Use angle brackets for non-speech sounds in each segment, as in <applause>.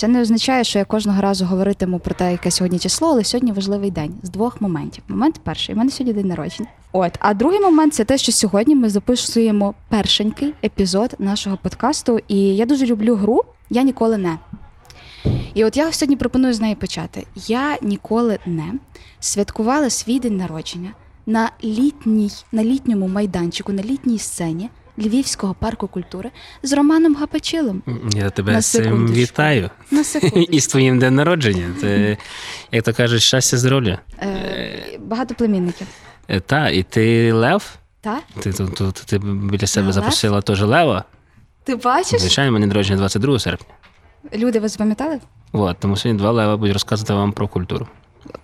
Це не означає, що я кожного разу говоритиму про те, яке сьогодні число, але сьогодні важливий день з двох моментів. Момент перший, у мене сьогодні день народження. От, а другий момент це те, що сьогодні ми записуємо першенький епізод нашого подкасту. І я дуже люблю гру Я ніколи не. І от я сьогодні пропоную з неї почати. Я ніколи не святкувала свій день народження на літній, на літньому майданчику, на літній сцені Львівського парку культури з Романом Гапачилом. Я тебе На з цим вітаю. На. <laughs> І з твоїм день народження. Це, як то кажуть, щастя здоров'я. Е, багато племінників. Е, Та, і ти лев? Та? Ти, тут тут ти біля себе лев? запросила теж лева. Ти бачиш? Звичайно, мене народження 22 серпня. Люди, ви запам'ятали? От, тому сьогодні два лева будуть розказувати вам про культуру.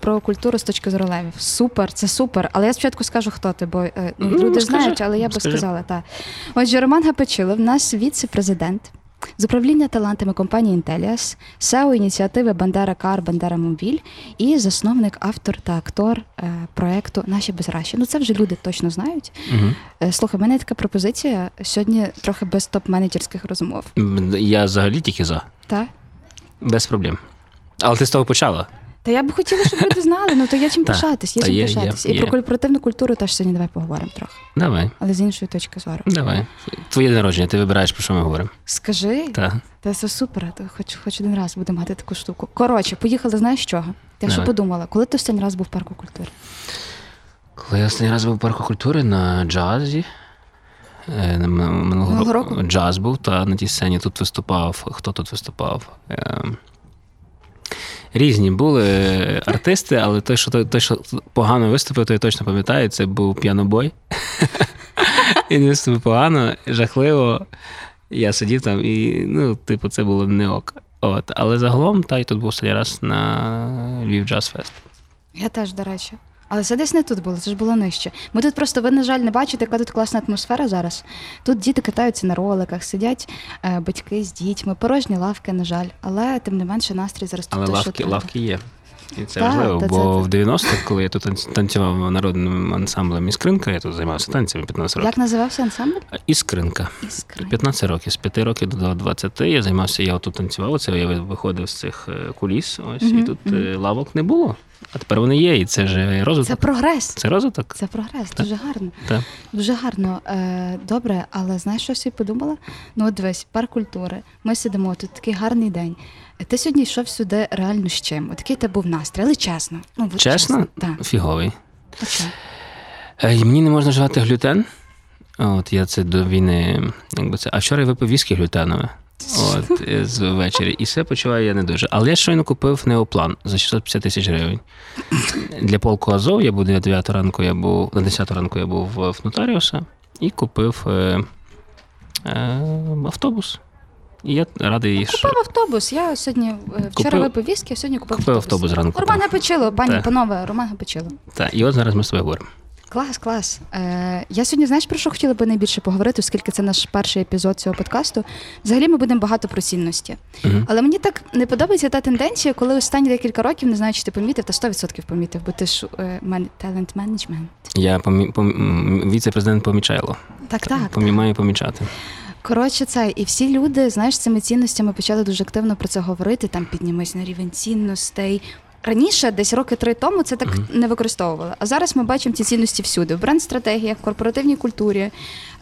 Про культуру з точки зору левів. Супер, це супер. Але я спочатку скажу, хто ти, бо е, ну, Ну, люди скажи, знають, але я би скажи. сказала так. Отже, Роман Гапачилов, наш віце-президент з управління талантами компанії Intellias, SEO ініціативи Бандера Кар, Бандера Мобіль і засновник, автор та актор е, проекту Наші безращі. Ну це вже люди точно знають. Угу. Слухай, в мене така пропозиція сьогодні трохи без топ-менеджерських розмов. Я взагалі тільки за. Так? Без проблем. Але ти з того почала. Та я б хотіла, щоб люди знали, ну то є чим Та, пишатись, є та чим є, є, пишатись. І є. про корпоративну культуру теж сьогодні давай поговоримо трохи, Давай, але з іншої точки зору. давай. Твоє день народження, ти вибираєш, про що ми говоримо. Скажи, та це супер, то хоч, хоч один раз будемо мати таку штуку. Коротше, поїхали, знаєш з чого? Я що Давай. подумала, коли ти останній раз був в парку культури? Коли я останній раз був у парку культури на джазі. е, на м- Минулого року джаз був, та на тій сцені тут виступав. Хто тут виступав? Е, Різні були артисти, але той, що той, що погано виступив, той точно пам'ятаю, це був п'янобой. <laughs> Він виступив погано, жахливо. Я сидів там і, ну, типу, це було не ок. От. Але загалом, та й тут був раз на Львів Джаз Фест. Я теж, до речі. Але це десь не тут було, це ж було нижче. Ми тут просто, ви, на жаль, не бачите, яка тут класна атмосфера зараз. Тут діти катаються на роликах, сидять е, батьки з дітьми, порожні лавки, на жаль. Але тим не менше настрій зараз тут Але лавки, лавки є. І це Так, важливо, та бо це- в 90-х, коли я тут танцював народним ансамблем Іскринка, я тут займався танцями 15 років. Як називався ансамбль? Іскринка. Іскри. 15 років, з 5 років до 20 я займався, я тут танцював, оце я виходив з цих е, куліс, ось, і Мгм, тут е, лавок не було. А тепер вони є, і це ж розвиток. Це прогрес. Це розвиток. Це прогрес, дуже гарно. Так. Дуже гарно. Е, добре, але знаєш, що я собі подумала? Ну, от дивись, парк культури. Ми сидимо, тут такий гарний день. Ти сьогодні йшов сюди реально з чим? От який тебе був настрій, але чесно. Ну, от Чесно? Так. Фіговий. Чому? Е, Мені не можна вживати глютен. От я це до війни, якби це. А вчора я випив віскі глютенове. От з ввечері. І все почуваю я не дуже. Але я щойно купив неоплан за 650 тисяч гривень. Для полку Азов я був на 9 ранку, я був на 10 ранку я був в нотаріуса і купив е, е, автобус. І я радий, що Купив автобус. Я сьогодні е, вчора Купив- випив віскі, а сьогодні купив, купив автобус зранку. Роман Гапачило, пані, панове, Роман Гапачило. Та, і от зараз ми з тобою говоримо. Клас, клас. Е, я сьогодні знаєш про що хотіла би найбільше поговорити, оскільки це наш перший епізод цього подкасту. Взагалі ми будемо багато про цінності. Мгм. Але мені так не подобається та тенденція, коли останні декілька років, не знаю, чи ти помітив, та 100% помітив, бо ти ж е, мен, талент менеджмент. Я помі, пом, віце-президент помічайло. Так, так. Помі, маю помічати. Коротше, це і всі люди, знаєш, цими цінностями почали дуже активно про це говорити. Там піднімись на рівень цінностей. Раніше, десь роки три тому, це так не використовували. А зараз ми бачимо ці цінності всюди: в бренд-стратегіях, в корпоративній культурі.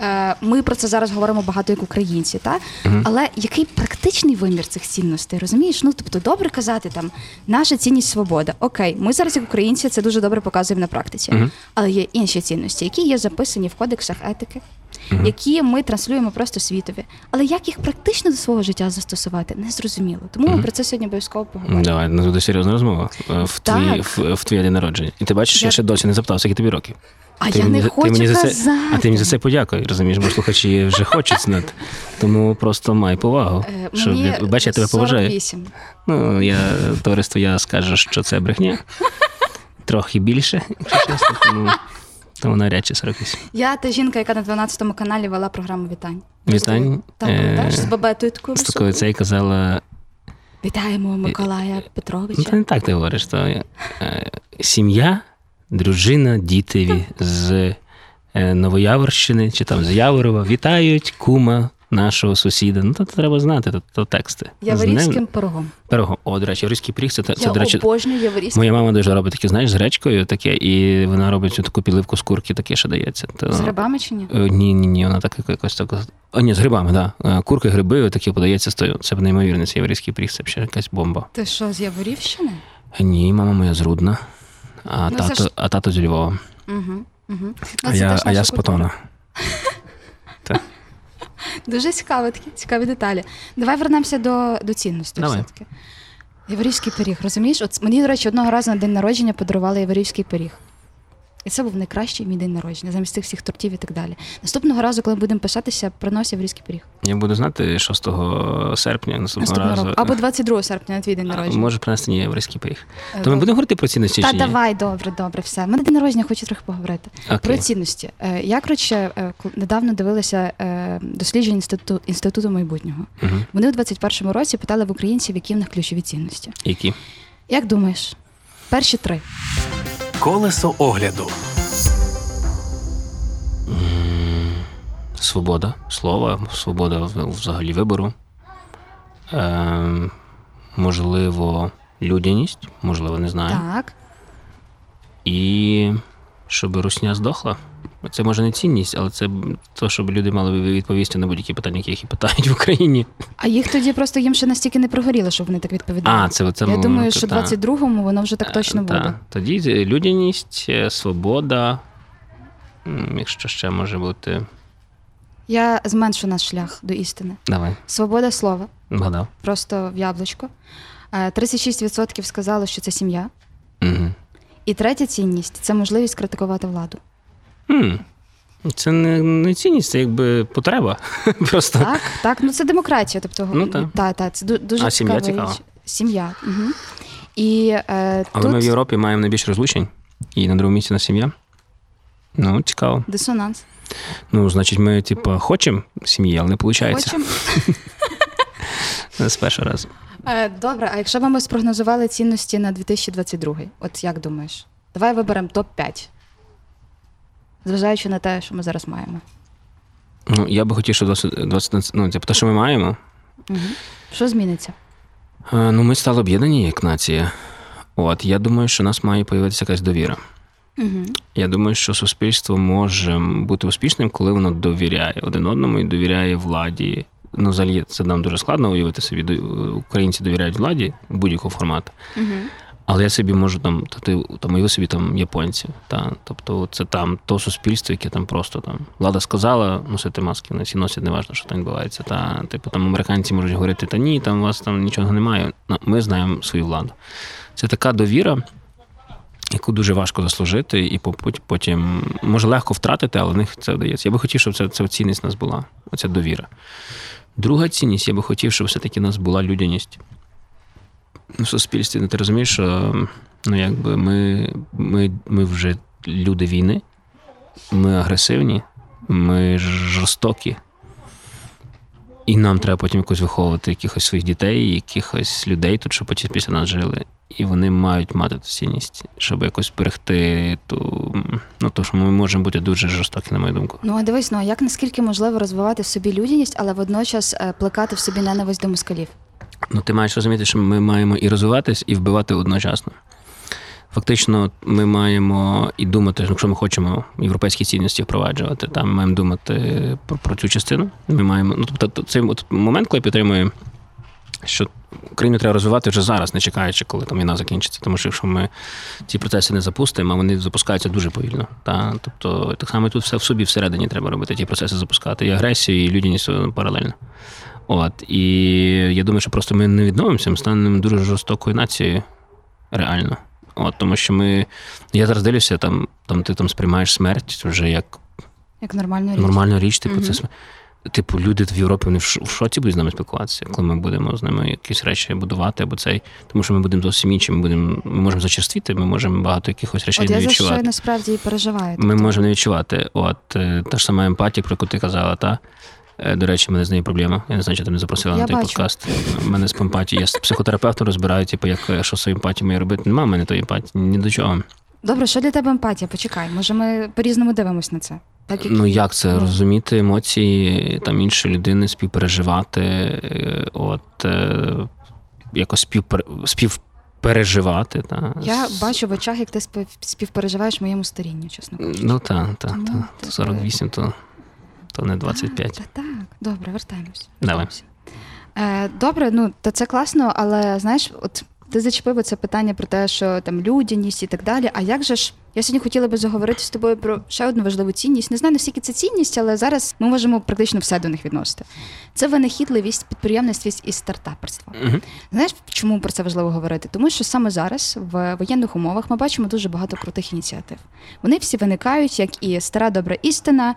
Е, Ми про це зараз говоримо багато як українці, та але який практичний вимір цих цінностей, розумієш? Ну тобто, добре казати там наша цінність свобода. Окей, ми зараз, як українці, це дуже добре показуємо на практиці. Мгм. Але є інші цінності, які є записані в кодексах етики, які ми транслюємо просто світові. Але як їх практично до свого життя застосувати, не зрозуміло. Тому ми про це сьогодні обов'язково поговоримо. Давай, ну буде серйозна розмова е, в твій, в, в твій день народження. І ти бачиш, Я- я ще досі не запитав, скільки тобі років. А Ти я мені не за- ти хочу мені за це. А ти мені за це подякуй, розумієш, бо слухачі вже хочуть знати. Тому просто май повагу. Е, Що, Мені я- бач, я тебе поважаю. Ну, я, товариство, я скажу, що це брехня. <laughs> трохи більше, якщо чесно, тому, тому навряд чи 48. Я та жінка, яка на 12 каналі вела програму вітань. Вітань. Так, Е, пам'ятаєш, з бабетою такою З такою цей казала, Вітаємо Миколая ну це не так ти говориш, то е, сім'я, дружина, діти з е, Новояворщини чи там з Яворова вітають кума нашого сусіда. Ну, то треба знати, то, то тексти. Яворівським ним- пирогом. Пирогом. О, до речі, яворівський пиріг, це, це, Я до речі, обожнюю Яворівський. Моя мама дуже робить таке, знаєш, з гречкою таке, і вона робить таку підливку з курки, таке ще дається. То... З грибами чи ні? Е, Ні, ні, ні, вона так якось так. А, ні, з грибами, так. Да. Е, Курки, гриби, таке подається стою. Це неймовірно, це єврейський пріг, це ще якась бомба. Ти що, з Яворівщини? Ні, мама моя з Рудна, а, Ну, це тато, ж- а тато з Львова. Угу. Угу. а я, а я з Потона. Дуже цікаво, такі цікаві деталі. Давай вернемося до, до цінностей Давай. все-таки. Яворівський пиріг, розумієш? От мені, до речі, одного разу на день народження подарували Яворівський пиріг. І це був найкращий мій день народження, замість тих всіх тортів і так далі. Наступного разу, коли будемо пишатися, принось Яворівський пиріг. Я буду знати 6 серпня наступного Наступного разу. року. Або 22 серпня на твій день народження. Може принести мені єврейський пиріг. Е, То ми будемо говорити про цінності Та чи ні? давай, добре, добре, все. У мене день народження, хочу трохи поговорити. Про цінності. Е, Я, коротше, е, недавно дивилася дослідження інституту, інституту майбутнього. Угу. Вони у 21-му році питали в українців, які в них ключові цінності. Які? Як думаєш? Перші три. Колесо огляду. Свобода слова, свобода взагалі вибору. Е, можливо, людяність, можливо, не знаю. Так. І щоб русня здохла. Це може не цінність, але це то, щоб люди мали відповісти на будь-які питання, які їх і питають в Україні. А їх тоді просто їм ще настільки не прогоріло, щоб вони так відповідали. А, це, це Я думаю, що та. 22-му воно вже так точно Е, та. буде. Тоді людяність, е, свобода. Якщо ще може бути. Я зменшу наш шлях до істини. Давай, Свобода слова, вгадав. просто в яблучко. Е, 36% сказали, що це сім'я. Угу. І третя цінність це можливість критикувати владу. М. Це не, не цінність, це якби потреба. <laughs> Просто. Так, так, ну це демократія. Тобто, Ну, так. та, та, це дуже А сім'я цікава річ. Сім'я. Угу. І е, Але тут ми в Європі маємо найбільше розлучень, і на другому місці на сім'я. Ну, цікаво. дисонанс. Ну, значить, ми, типу, хочемо сім'ї, але не виходить. Хочемо. <laughs> З першого разу. Е, Добре, а якщо б ми спрогнозували цінності на 2022, от як думаєш? Давай виберемо топ-5. Зважаючи на те, що ми зараз маємо. Ну, я би хотів, щоб 20, 20 ну, типу, те, що ми маємо, Угу. Що зміниться? Е, Ну, ми стали об'єднані як нація. От я думаю, що у нас має появитися якась довіра. Угу. Я думаю, що суспільство може бути успішним, коли воно довіряє один одному і довіряє владі. Ну, взагалі, це нам дуже складно уявити собі. Українці довіряють владі будь-якого формату. Угу. Але я собі можу там, та ти там уяви собі там японців. Та, тобто це там то суспільство, яке там просто там влада сказала носити маски, вони всі носять, неважно, що там відбувається. Та типу там американці можуть говорити, та ні, там у вас там нічого немає. Ми знаємо свою владу. Це така довіра, яку дуже важко заслужити, і по- потім може легко втратити, але в них це вдається. Я би хотів, щоб це, це цінність у нас була, оця довіра. Друга цінність, я би хотів, щоб все-таки у нас була людяність в суспільстві. Ну, ти розумієш, що ну, якби ми, ми, ми вже люди війни, ми агресивні, ми жорстокі. І нам треба потім якось виховувати якихось своїх дітей, якихось людей тут, щоб потім після нас жили. І вони мають мати ту цінність, щоб якось берегти ту, ну, то, що ми можемо бути дуже жорстокі, на мою думку. Ну а дивись, ну а як наскільки можливо розвивати в собі людяність, але водночас е, плекати в собі ненависть до москалів? Ну, ти маєш розуміти, що ми маємо і розвиватись, і вбивати одночасно. Фактично, ми маємо і думати, якщо ми хочемо європейські цінності впроваджувати, там ми маємо думати про, про цю частину. Ми маємо, ну тобто, цей от момент, коли я підтримую, що Україну треба розвивати вже зараз, не чекаючи, коли там війна закінчиться. Тому що якщо ми ці процеси не запустимо, а вони запускаються дуже повільно. Та? Тобто, так само тут все в собі всередині треба робити, ті процеси запускати. І агресію, і людяність е, паралельно. От і я думаю, що просто ми не відновимося, ми станемо дуже жорстокою нацією, реально. От, тому що ми. Я зараз дивлюся, там, там ти там сприймаєш смерть вже як Як нормальна річ. нормальну річ, типу, Мгм. це см- типу, люди в Європі вони в шоці будуть з нами спілкуватися, коли ми будемо з ними якісь речі будувати або цей, тому що ми будемо зовсім інші. Ми будемо, ми можемо зачерствіти, ми можемо багато якихось речей От не я за що відчувати. я насправді і переживаю. Ми Тобто, можемо не відчувати. От е, та ж сама емпатія, про яку ти казала, та. Е, До речі, мене з нею проблема. Я не знаю, чи ти мене запросила Я на той бачу. подкаст. У мене з емпатією. Я з психотерапевтом розбираю, типу, як е, що з своєю емпатією має робити. Немає в мене тої емпатії, ні до чого. Добре, що для тебе емпатія? Почекай, може ми по-різному дивимось на це. Так, як... Ну як це розуміти емоції там іншої людини, співпереживати, е, от якось співпер... співпереживати. Та. Я бачу в очах, як ти спів- співпереживаєш моєму старінню, чесно кажучи. Ну так, так, Тому та. 48, то, то не 25. Так, так, добре, вертаємось. Давай. Е, добре, ну то це класно, але знаєш, от ти зачепив це питання про те, що там людяність і так далі. А як же ж? Я сьогодні хотіла би заговорити з тобою про ще одну важливу цінність. Не знаю, наскільки це цінність, але зараз ми можемо практично все до них відносити. Це винахідливість, підприємництвість і стартаперство. Угу. Знаєш, чому про це важливо говорити? Тому що саме зараз в воєнних умовах ми бачимо дуже багато крутих ініціатив. Вони всі виникають, як і стара добра істина.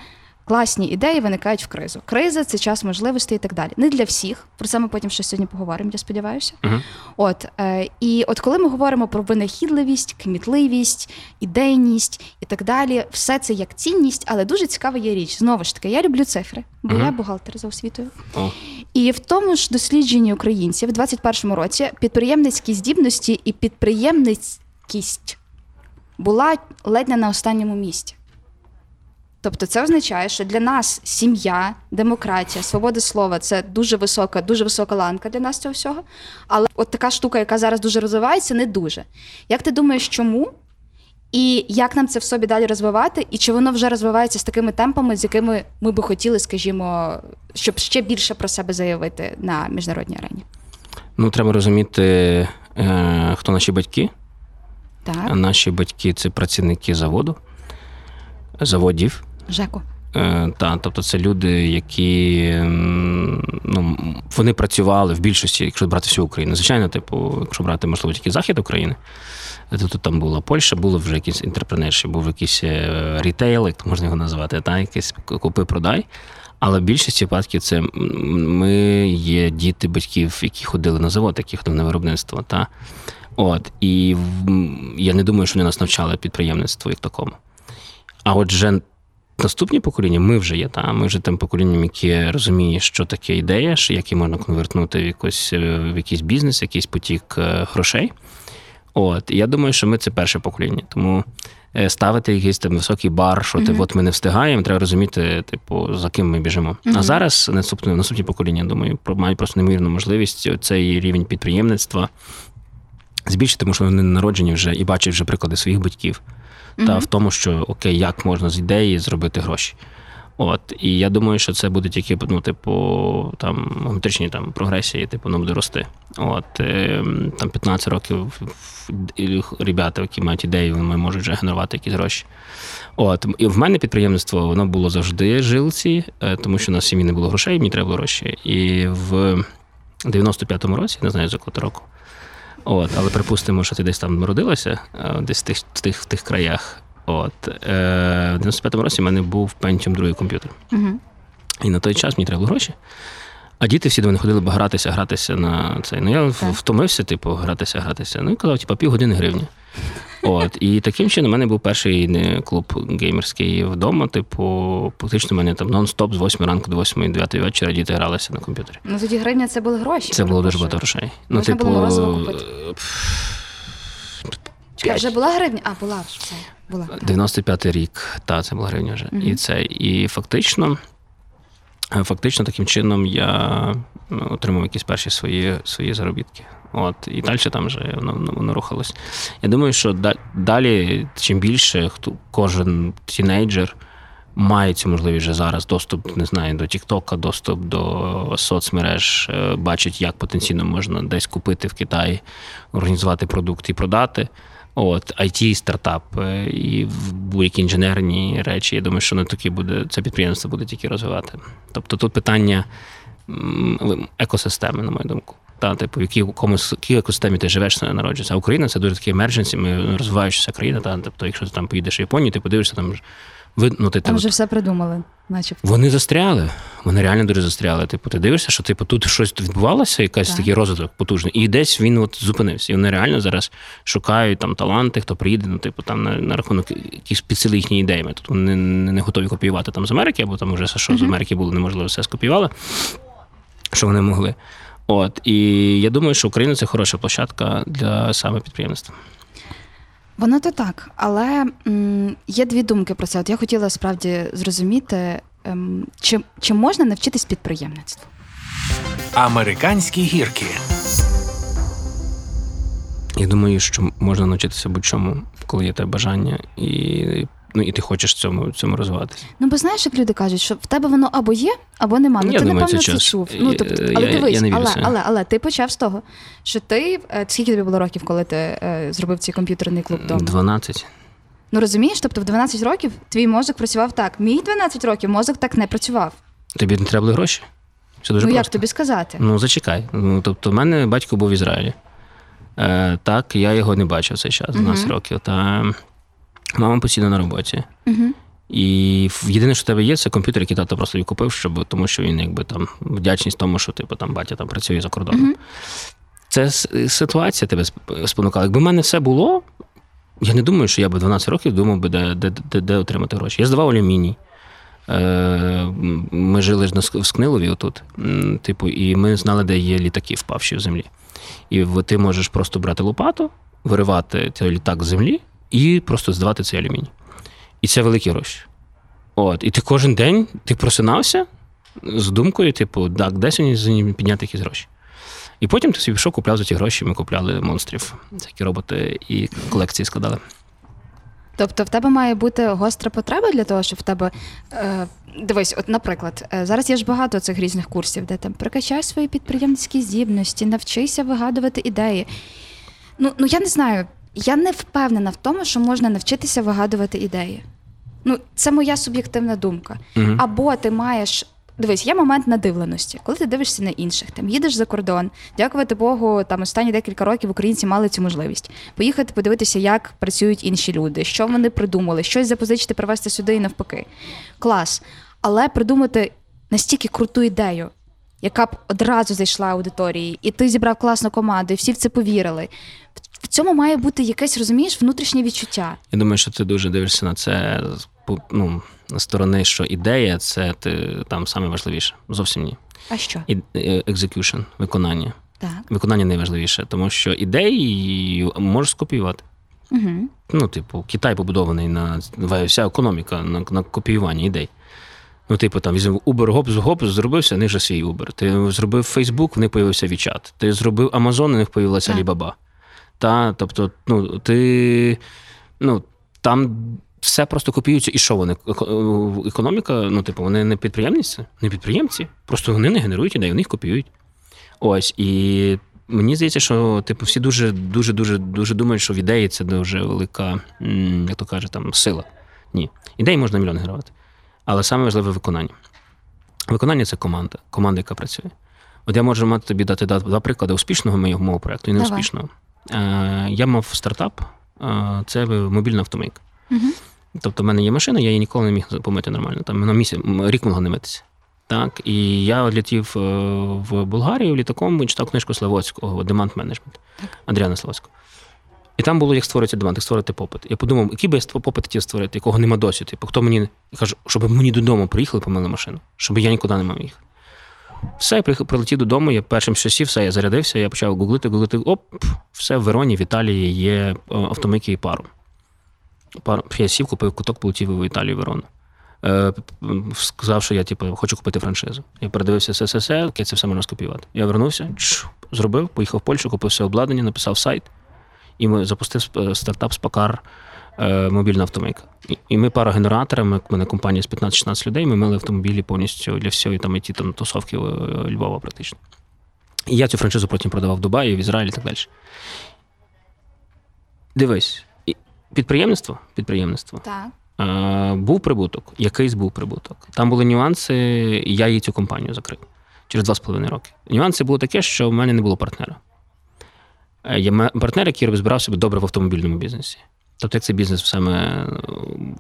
Класні ідеї виникають в кризу. Криза це час можливостей і так далі. Не для всіх. Про це ми потім ще сьогодні поговоримо, я сподіваюся. Угу. От е, і от коли ми говоримо про винахідливість, кмітливість, ідейність і так далі, все це як цінність, але дуже цікава є річ. Знову ж таки, я люблю цифри, бо Мгм. я бухгалтер за освітою. О. І в тому ж дослідженні українців в 21-му році підприємницькі здібності і підприємницькість була ледь не на останньому місці. Тобто це означає, що для нас сім'я, демократія, свобода слова це дуже висока, дуже висока ланка для нас цього всього. Але от така штука, яка зараз дуже розвивається, не дуже. Як ти думаєш, чому? І як нам це в собі далі розвивати, і чи воно вже розвивається з такими темпами, з якими ми би хотіли, скажімо, щоб ще більше про себе заявити на міжнародній арені? Ну, треба розуміти, е, хто наші батьки. Так, Наші батьки це працівники заводу, заводів. Жеко. Е, Та, тобто це люди, які ну, вони працювали в більшості, якщо брати всю Україну. Звичайно, типу, якщо брати, можливо, тільки захід України, то тут там була Польща, було вже якісь інтерпренерші, був якийсь рітейл, як можна його назвати, та, якийсь купи-продай. Але в більшості випадків це ми є діти батьків, які ходили на завод, які ходили на виробництво. Та? От, і я не думаю, що вони нас навчали підприємництву як такому. А отже, наступні покоління, ми вже є, та ми вже тим поколінням, яке розуміє, що таке ідея, що як її можна конвертнути в якийсь, в якийсь бізнес, якийсь потік е, грошей. От, і я думаю, що ми це перше покоління. Тому е, ставити якийсь там високий бар, що ти Мгм. от ми не встигаємо, треба розуміти, типу, за ким ми біжимо. Мгм. А зараз наступне, наступні покоління, думаю, про- мають просто неймовірну можливість цей рівень підприємництва збільшити, тому що вони народжені вже і бачать вже приклади своїх батьків та в тому, що окей, як можна з ідеї зробити гроші. От, і я думаю, що це буде тільки ну, типу, там геометричні там прогресії, типу, воно буде рости. От е, там 15 років ребята, які мають ідеї, вони можуть вже генерувати якісь гроші. От, і в мене підприємництво воно було завжди жилці, е, тому що у нас в сім'ї не було грошей, мені треба було гроші. І в 95-му році, не знаю, за якого року. От, але припустимо, що ти десь там народилася, е, десь в тих, в тих, в тих краях. От, е, в 95-му році в мене був Pentium другий комп'ютер. Угу. І на той час мені треба було гроші. А діти всі до мене ходили б гратися, гратися на цей. Ну я Так. втомився, типу, гратися, гратися. Ну і казав, типу, півгодини гривні. От, і таким чином у мене був перший клуб геймерський вдома. Типу, фактично, у мене там нон-стоп з 8 ранку до 8-9 вечора діти гралися на комп'ютері. Ну тоді гривня це були гроші. Це було дуже багато грошей. Було морозиво купити. е, Чекай, вже була гривня? А, була вже все. Була. так. 95-й рік, та це була гривня вже. Мгм. І це і фактично, е, фактично таким чином я ну, отримав якісь перші свої, свої заробітки. От, і далі там вже воно, воно, рухалось. Я думаю, що далі, чим більше хто кожен тінейджер має цю можливість вже зараз доступ, не знаю, до Тіктока, доступ до соцмереж, е, бачить, як потенційно можна десь купити в Китаї, організувати продукт і продати. От, IT, стартап е, і будь-які інженерні речі. Я думаю, що не такі буде це підприємство буде тільки розвивати. Тобто тут питання екосистеми, на мою думку. Та, типу, в якій, комусь, якій екосистемі ти живеш, це народжується. А Україна це дуже такий емердженсі, ми розвиваючася країна. Та, тобто, якщо ти там поїдеш в Японію, ти подивишся там Ви, ну, ти, Там ти, вже от- все придумали, начебто. Вони застряли. Вони реально дуже застряли. Типу, ти дивишся, що типу, тут щось відбувалося, якийсь Так. такий розвиток потужний, і десь він от зупинився. І вони реально зараз шукають там таланти, хто приїде, ну, типу, там на, на рахунок якісь підсили їхні ідеями. Тут вони не, не готові копіювати там з Америки, або там вже що з Америки було неможливо, все скопіювали, що вони могли. От і я думаю, що Україна це хороша площадка для саме підприємництва. Воно то так, але м, є дві думки про це. От я хотіла справді зрозуміти, ем, чи, чи можна навчитись підприємництву? Американські гірки. Я думаю, що можна навчитися будь-чому, коли є те бажання, і, ну, і ти хочеш цьому, цьому розвиватися. Ну, бо знаєш, як люди кажуть, що в тебе воно або є, або нема. Ну, Я ти думаю, напевно це це чув. Ну, тобто, але я- дивись, я не вірю але, але, але ти почав з того, що ти е, скільки тобі було років, коли ти е, зробив цей комп'ютерний клуб вдома? 12. Ну розумієш, тобто в 12 років твій мозок працював так. Мій 12 років мозок так не працював. Тобі не треба були гроші? Це дуже ну просто. як тобі сказати? Ну, зачекай. Ну, тобто, в мене батько був в Ізраїлі. Е, так, я його не бачив цей час, 12 Мгм. років. Та мама постійно на роботі. Угу. І єдине, що в тебе є, це комп'ютер, який тато просто купив, щоб, тому що він якби там вдячність тому, що типу, там батя там працює за кордоном. Мгм. Це ситуація тебе спонукала. Якби в мене все було, я не думаю, що я би 12 років думав би, де, де, де, де отримати гроші. Я здавав алюміній. Е, Ми жили ж в Скнилові отут. Типу, і ми знали, де є літаки, впавші в землі. І ти можеш просто брати лопату, виривати цей літак з землі і просто здавати цей алюміній. І це великі гроші. От, і ти кожен день ти просинався з думкою, типу, так, де сьогодні підняти якісь гроші. І потім ти собі пішов, купляв за ті гроші, ми купляли монстрів, такі роботи і колекції складали. Тобто в тебе має бути гостра потреба для того, щоб в тебе. Е, дивись, от, наприклад, е, зараз є ж багато цих різних курсів, де там прокачай свої підприємницькі здібності, навчися вигадувати ідеї. Ну, ну я не знаю, я не впевнена в тому, що можна навчитися вигадувати ідеї. Ну, це моя суб'єктивна думка. Угу. Або ти маєш. Дивись, є момент надивленості, коли ти дивишся на інших, там їдеш за кордон, дякувати Богу, там останні декілька років українці мали цю можливість поїхати подивитися, як працюють інші люди, що вони придумали, щось запозичити, привезти сюди і навпаки. Клас. Але придумати настільки круту ідею, яка б одразу зайшла аудиторії, і ти зібрав класну команду, і всі в це повірили. В цьому має бути якесь, розумієш, внутрішнє відчуття. Я думаю, що ти дуже дивишся на це ну, з сторони, що ідея це ти, там саме важливіше. Зовсім ні. А що? Е, виконання. Так. Виконання найважливіше, тому що ідеї можеш скопіювати. Угу. Ну, типу, Китай побудований на вся економіка на, на копіюванні ідей. Ну, типу, там візьмемо Uber, гоп, гоп, зробився, в них же свій Uber. Ти зробив Facebook, в них появився WeChat. Ти зробив Amazon, в них появилася. Alibaba. Та, тобто, ну, ти, ну, там все просто копіюється. І що вони? Економіка, ну, типу, вони не підприємниці, не підприємці. Просто вони не генерують ідей, вони їх копіюють. Ось. І мені здається, що типу, всі дуже, дуже, дуже, дуже думають, що в ідеї це дуже велика, як то каже, там, сила. Ні. Ідеї можна мільйон генерувати. Але саме важливе виконання. Виконання це команда, команда, яка працює. От я можу мати тобі дати два приклади успішного моєго мого проєкту і Давай. неуспішного. Е, я мав стартап, е, це мобільна автомийка. Угу. Тобто, в мене є машина, я її ніколи не міг помити нормально. Там на місяць, рік могла не митися. Так, і я летів е, в Болгарію літаком і читав книжку Славоцького Demand Management Андріана Славоцького. І там було, як створюється демант, як створити попит. Я подумав, який би я попит хотів створити, якого нема досі. Типу, хто мені я кажу, щоб мені додому приїхали, помили машину, щоб я нікуди не мав їхати. Все, я прилетів додому, я першим що сів, все, я зарядився, я почав гуглити, гуглити. Оп, все в Вероні, в Італії є е, автомийки і пару. Пар... Я сів, купив куток, полетів в Італію Верону. Е, сказав, що я типу, хочу купити франшизу. Я передивився СССР, яке це все можна скопіювати. Я вернувся, чш, зробив, поїхав в Польщу, купив все обладнання, написав сайт, і ми запустив стартап Спакар е, мобільна автомийка. І, ми парогенераторами, в мене компанія з 15-16 людей, ми мили автомобілі повністю для всієї там IT, там, тусовки е, Львова практично. І я цю франшизу потім продавав в Дубаї, в Ізраїлі і так далі. Дивись, підприємництво, підприємництво. Так. Е, був прибуток, якийсь був прибуток. Там були нюанси, і я її цю компанію закрив через два з половиною роки. Нюанси було таке, що в мене не було партнера. Е, Я партнер, який розбирався добре в автомобільному бізнесі. Тобто, як цей бізнес саме е,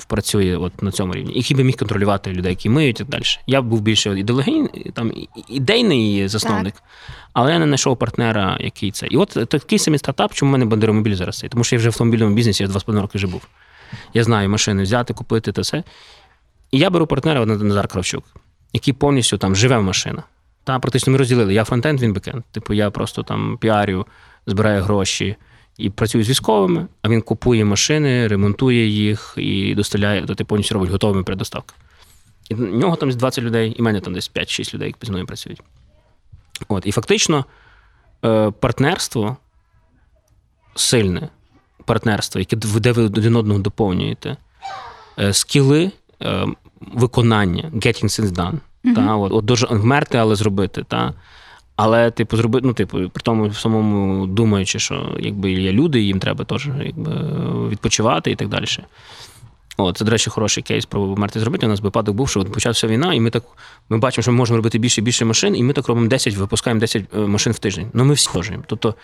працює от на цьому рівні, який би міг контролювати людей, які миють і так далі. Я був більше ідеологійний, там ідейний засновник, але я не знайшов партнера, який це. І от такий самий стартап, чому в мене бандеромобіль зараз це. Тому що я вже в автомобільному бізнесі я 2,5 роки вже був. Я знаю машини взяти, купити та все. І я беру партнера Назар Кравчук, який повністю там живе в машинах. Та практично ми розділили. Я фронтенд, він бекенд. Типу, я просто там піарю, збираю гроші і працюю з військовими, а він купує машини, ремонтує їх і доставляє, то ти повністю робить готовими передоставки. І в нього там 20 людей, і в мене там десь 5-6 людей, які зі мною працюють. От, і фактично, е, партнерство сильне партнерство, яке де ви один одного доповнюєте, е, скіли е, виконання, getting things done. Та, от, от дуже вмерти, але зробити. Та. Але, типу, зробити, ну, типу, при тому самому думаючи, що якби є люди, їм треба теж якби, відпочивати і так далі. О, це, до речі, хороший кейс про вмерти зробити. У нас випадок був, що от почався війна, і ми так ми бачимо, що ми можемо робити більше і більше машин, і ми так робимо 10, випускаємо 10 е, машин в тиждень. Ну, ми всі можемо. Тобто,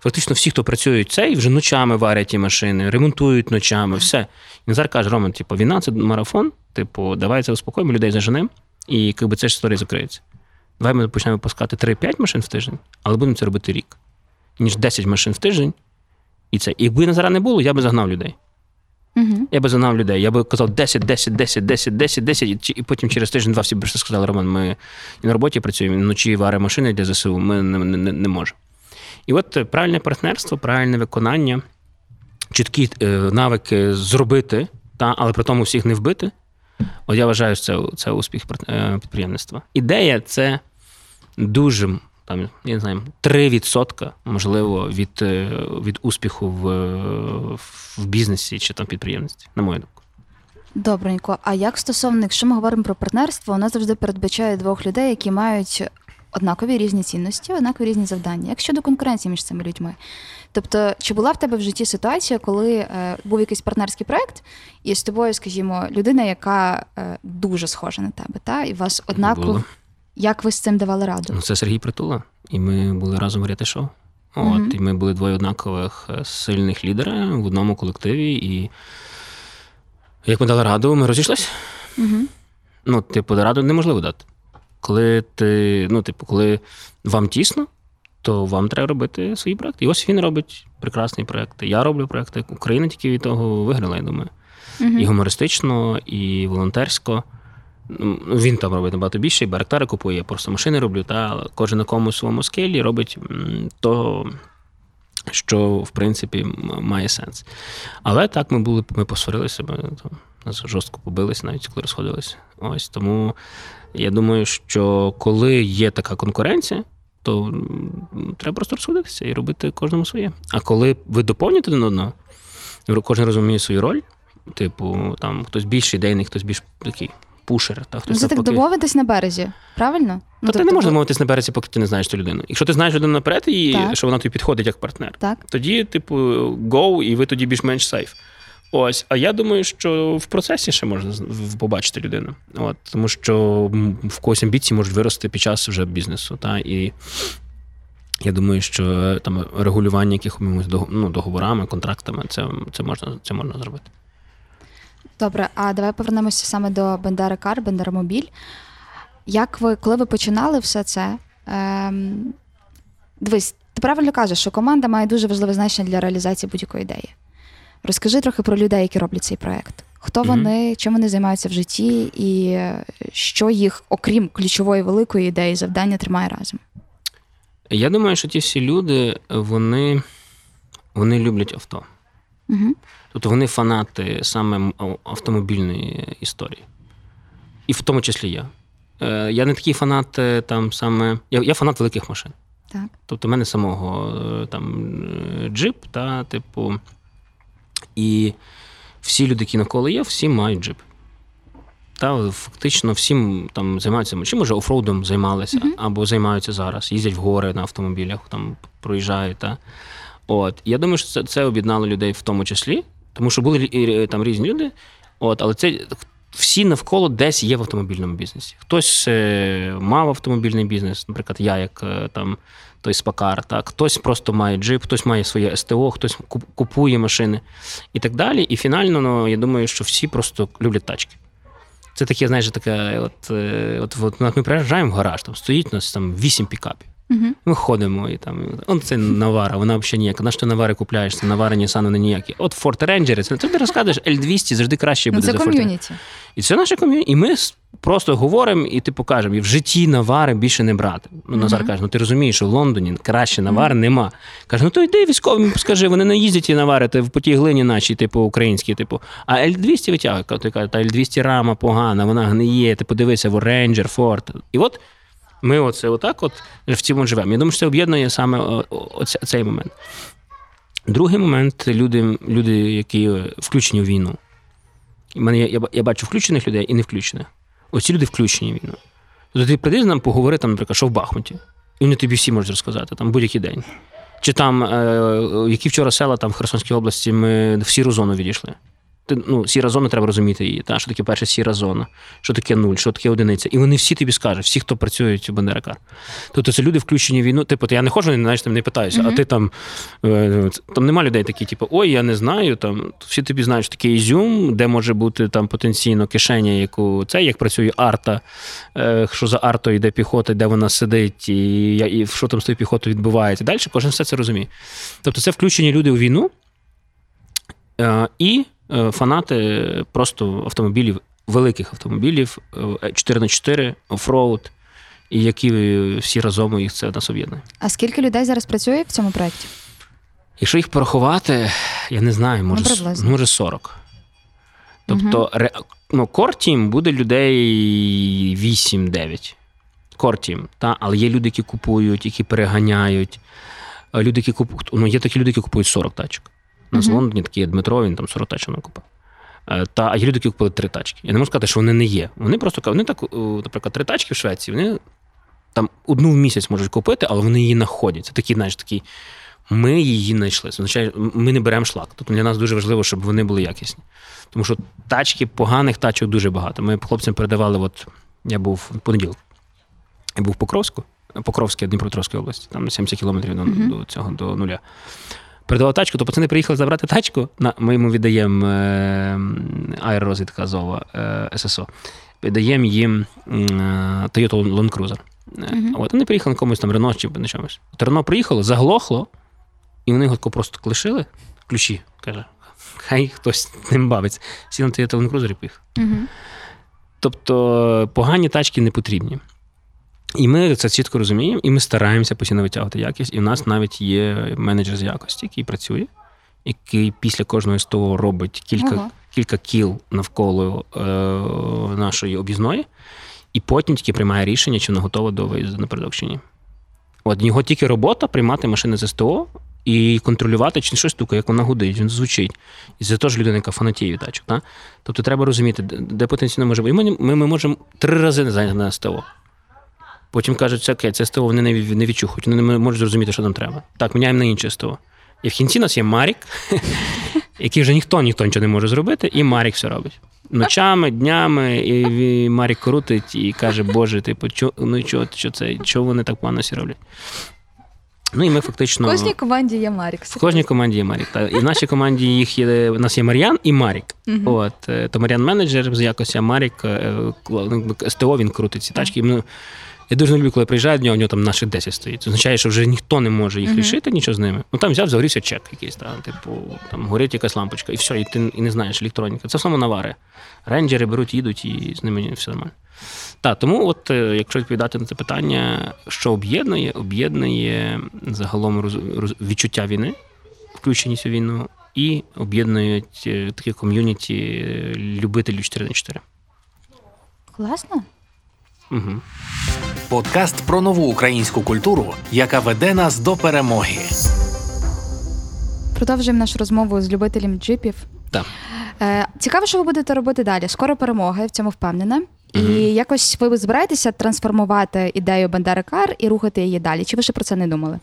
фактично, всі, хто працюють цей, вже ночами варять ті машини, ремонтують ночами, все. І Назар каже: Роман, типу, війна це марафон. Типу, давай це успокоїмо, людей заженемо, і якби ця ж історія закриється. Давай ми почнемо випускати 3-5 машин в тиждень, але будемо це робити рік. Ніж 10 машин в тиждень. І це. Якби Назара не було, я би загнав людей. Угу. Я би загнав людей. Я би казав 10, 10, 10, 10, 10, 10, і потім через тиждень-два всі б сказали, Роман, ми на роботі працюємо, вночі варимо машини для ЗСУ, ми не, не, не, не можемо. І от е, правильне партнерство, правильне виконання, чіткі е, навики зробити, та, але при тому всіх не вбити. От я вважаю, що це, це успіх е, підприємництва. Ідея це дуже. Там, я не знаю, 3% можливо від, е, від успіху в, в бізнесі чи там підприємництві, на мою думку. Добренько. А як стосовно, якщо ми говоримо про партнерство, воно завжди передбачає двох людей, які мають однакові різні цінності, однакові різні завдання. Як щодо конкуренції між цими людьми? Тобто, чи була в тебе в житті ситуація, коли е, був якийсь партнерський проект, і з тобою, скажімо, людина, яка е, дуже схожа на тебе, та і у вас однаково. Як ви з цим давали раду? Ну, це Сергій Притула. І ми були разом в ряти шоу. От, Мгм. І ми були двоє однакових е, сильних лідера в одному колективі. І як ми дали раду, ми розійшлися. Угу. Ну, типу, раду неможливо дати. Коли ти, ну, типу, коли вам тісно, то вам треба робити свої проекти. І ось він робить прекрасні проекти. Я роблю проекти. Україна тільки від того виграла, я думаю. І гумористично, і волонтерсько. Ну, Він там робить набагато більше, і барактари купує, я просто машини роблю, та кожен на комусь своєму скелі робить то, що в принципі має сенс. Але так ми були, ми посварилися, ми там, нас жорстко побилися, навіть коли розходилися. Ось тому я думаю, що коли є така конкуренція, то треба просто розходитися і робити кожному своє. А коли ви доповнюєте один одного, кожен розуміє свою роль. Типу, там хтось більш ідейний, хтось більш такий пушер, та Ну, хтось це так навпаки. домовитись на березі, правильно? Та ти не можеш домовитись на березі, поки ти не знаєш цю людину. Якщо ти знаєш людину наперед, і Так. що вона тобі підходить як партнер, Так. тоді, типу, go, і ви тоді більш-менш сейф. Ось, а я думаю, що в процесі ще можна побачити людину. От, тому що в когось амбіції можуть вирости під час вже бізнесу. Та, і я думаю, що е, там регулювання якихось ну, договорами, контрактами, це, це, можна, це можна зробити. Добре, а давай повернемося саме до Бендера Кар, Бендеромобіль. Як ви, коли ви починали все це? Ем, дивись, ти правильно кажеш, що команда має дуже важливе значення для реалізації будь-якої ідеї. Розкажи трохи про людей, які роблять цей проект. Хто вони, чим вони займаються в житті, і е, що їх, окрім ключової великої ідеї, завдання тримає разом. Я думаю, що ті всі люди, вони, вони люблять авто. Угу. Тобто вони фанати саме автомобільної історії. І в тому числі я. Е, Я не такий фанат е, там саме. Я, я фанат великих машин. Так. Тобто, в мене самого е, там джип, та, типу. І всі люди, які навколо є, всі мають джип. Та фактично всім там займаються чи може офроудом займалися, Мгм. або займаються зараз, їздять в гори на автомобілях, там проїжджають. Та. От. Я думаю, що це, це об'єднало людей в тому числі, тому що були там різні люди. От, але це всі навколо десь є в автомобільному бізнесі. Хтось е, мав автомобільний бізнес, наприклад, я як е, там той спакар, так, хтось просто має джип, хтось має своє СТО, хтось купує машини і так далі. І фінально, ну, я думаю, що всі просто люблять тачки. Це таке, знаєш, таке, от, е, от, от ми приїжджаємо в гараж, там стоїть у нас там вісім пікапів. Угу. Ми ходимо і там. Он це Навара, вона взагалі ніяка. На що ти Навари купляєш? Це Навара Nissan, вони ніякі. От Ford Ranger, це ти розказуєш L200, завжди краще Ну, буде це за ком'юніті. І це наше ком'юніті. І ми просто говоримо і типу кажемо, і в житті навари більше не брати. Ну, Назар Мгм. каже: ну ти розумієш, що в Лондоні краще навари нема. Каже, ну то йди військовим, скажи, вони не їздять і навари, ти по тій глині нашій, типу, українській, типу. А L200 витягує, ти каже, та L200 рама погана, вона гниє, ти подивися, в Ranger, Ford. І от ми оце отак от в цьому живемо. Я думаю, що це об'єднує саме о- о- оце- цей момент. Другий момент люди, люди, які включені в війну. В мене я, я бачу включених людей і не включених. Оці люди включені в війну. Тобто ти прийди з нам поговори, там, наприклад, що в Бахмуті. І вони тобі всі можуть розказати там будь-який день. Чи там, е, які вчора села там в Херсонській області ми в сіру зону відійшли. Ти, ну, сіра зона, треба розуміти її. Та? Що таке перша сіра зона, що таке нуль, що таке одиниця. І вони всі тобі скажуть, всі, хто працюють у Бандеракар. Тобто це люди включені в війну. Типу, я не ходжу, знаєш, там не питаюся, а ти там. е, Там нема людей такі, типу, ой, я не знаю. Там всі тобі знають, що таке ізюм, де може бути там потенційно кишеня, яку це, як працює арта, е, що за артою йде піхота, де вона сидить, і, і що там з тою піхотою відбувається. Далі кожен все це розуміє. Тобто це включені люди у війну е, і фанати просто автомобілів, великих автомобілів, е, 4х4, офроуд, і які всі разом їх це нас об'єднує. А скільки людей зараз працює в цьому проєкті? Якщо їх порахувати, я не знаю, може, Ну, може 40. Тобто, ре, ну, кортім буде людей 8-9. Кортім, та? але є люди, які купують, які переганяють. Е, Люди, які купують, ну, є такі люди, які купують 40 тачок. У нас в Лондоні такий Дмитро, він там 40 тачок не купив. Е, Та, а є люди, які купили три тачки. Я не можу сказати, що вони не є. Вони просто вони так, наприклад, три тачки в Швеції, вони там одну в місяць можуть купити, але вони її знаходять. Це такі, знаєш, такі. Ми її знайшли. Це означає, ми не беремо шлак. Тобто для нас дуже важливо, щоб вони були якісні. Тому що тачки, поганих тачок дуже багато. Ми хлопцям передавали, от я був в понеділок. Я був в Покровську, Покровське, Дніпропетровської області, там на 70 кілометрів до, Мгм. до цього до нуля. Передавав тачку, то пацани приїхали забрати тачку. На, ми йому віддаємо е, аеророзвідка Азова е, ССО. Віддаємо їм е, Toyota Land Cruiser. Мгм. От вони приїхали на комусь там Рено чи на чомусь. От Рено приїхало, заглохло, і вони його просто лишили, ключі, каже. Хай хтось ним бавиться. Сів на Toyota Land Cruiser і поїхав. Угу. Тобто погані тачки не потрібні. І ми це чітко розуміємо, і ми стараємося постійно витягувати якість. І в нас навіть є менеджер з якості, який працює, який після кожного СТО робить кілька, Ого. кілька кіл навколо е, нашої об'їзної, і потім тільки приймає рішення, чи вона готова до виїзду на передок чи ні. От його тільки робота приймати машини з СТО і контролювати, чи не щось стукає, як вона гудить, він звучить. І це теж людина, яка фанатіє тачок. Тобто треба розуміти, де, потенційно може бути. І ми, ми, ми можемо три рази зайняти на СТО. Потім кажуть, це окей, це СТО вони не, не відчухають, вони не можуть зрозуміти, що нам треба. Так, міняємо на інше СТО. І в кінці у нас є Марік, <laughs> який вже ніхто ніхто нічого не може зробити, і Марік все робить. Ночами, днями, і Марік крутить і каже, Боже, типу, чо, ну чого що це, чого вони так погано всі роблять? Ну і ми фактично. В кожній команді є Марік. В кожній команді є Марік. Та. І в нашій команді їх є, у нас є Мар'ян і Марік. Мгм. От, е, то Мар'ян менеджер з якості, а Марік е, кла- ну, СТО він крутить ці тачки. Я дуже не люблю, коли приїжджаю до нього, у нього там наших 10 стоїть. Це означає, що вже ніхто не може їх рішити, нічого з ними. Ну там взяв, загорівся чек якийсь, та, типу, там горить якась лампочка, і все, і ти і не знаєш електроніка. Це саме навари. Рейнджери беруть, їдуть, і з ними все нормально. Так, тому, от, е, якщо відповідати на це питання, що об'єднує, об'єднує загалом роз- роз- відчуття війни, включеність у війну, і об'єднують е, таке ком'юніті е, любителів 4 на 4 Класно. Угу. Подкаст про нову українську культуру, яка веде нас до перемоги. Продовжуємо нашу розмову з любителем джипів. Так. Е, цікаво, що ви будете робити далі. Скоро перемога, я в цьому впевнена. І Мгм. якось ви збираєтеся трансформувати ідею Бандери Кар і рухати її далі. Чи ви ще про це не думали?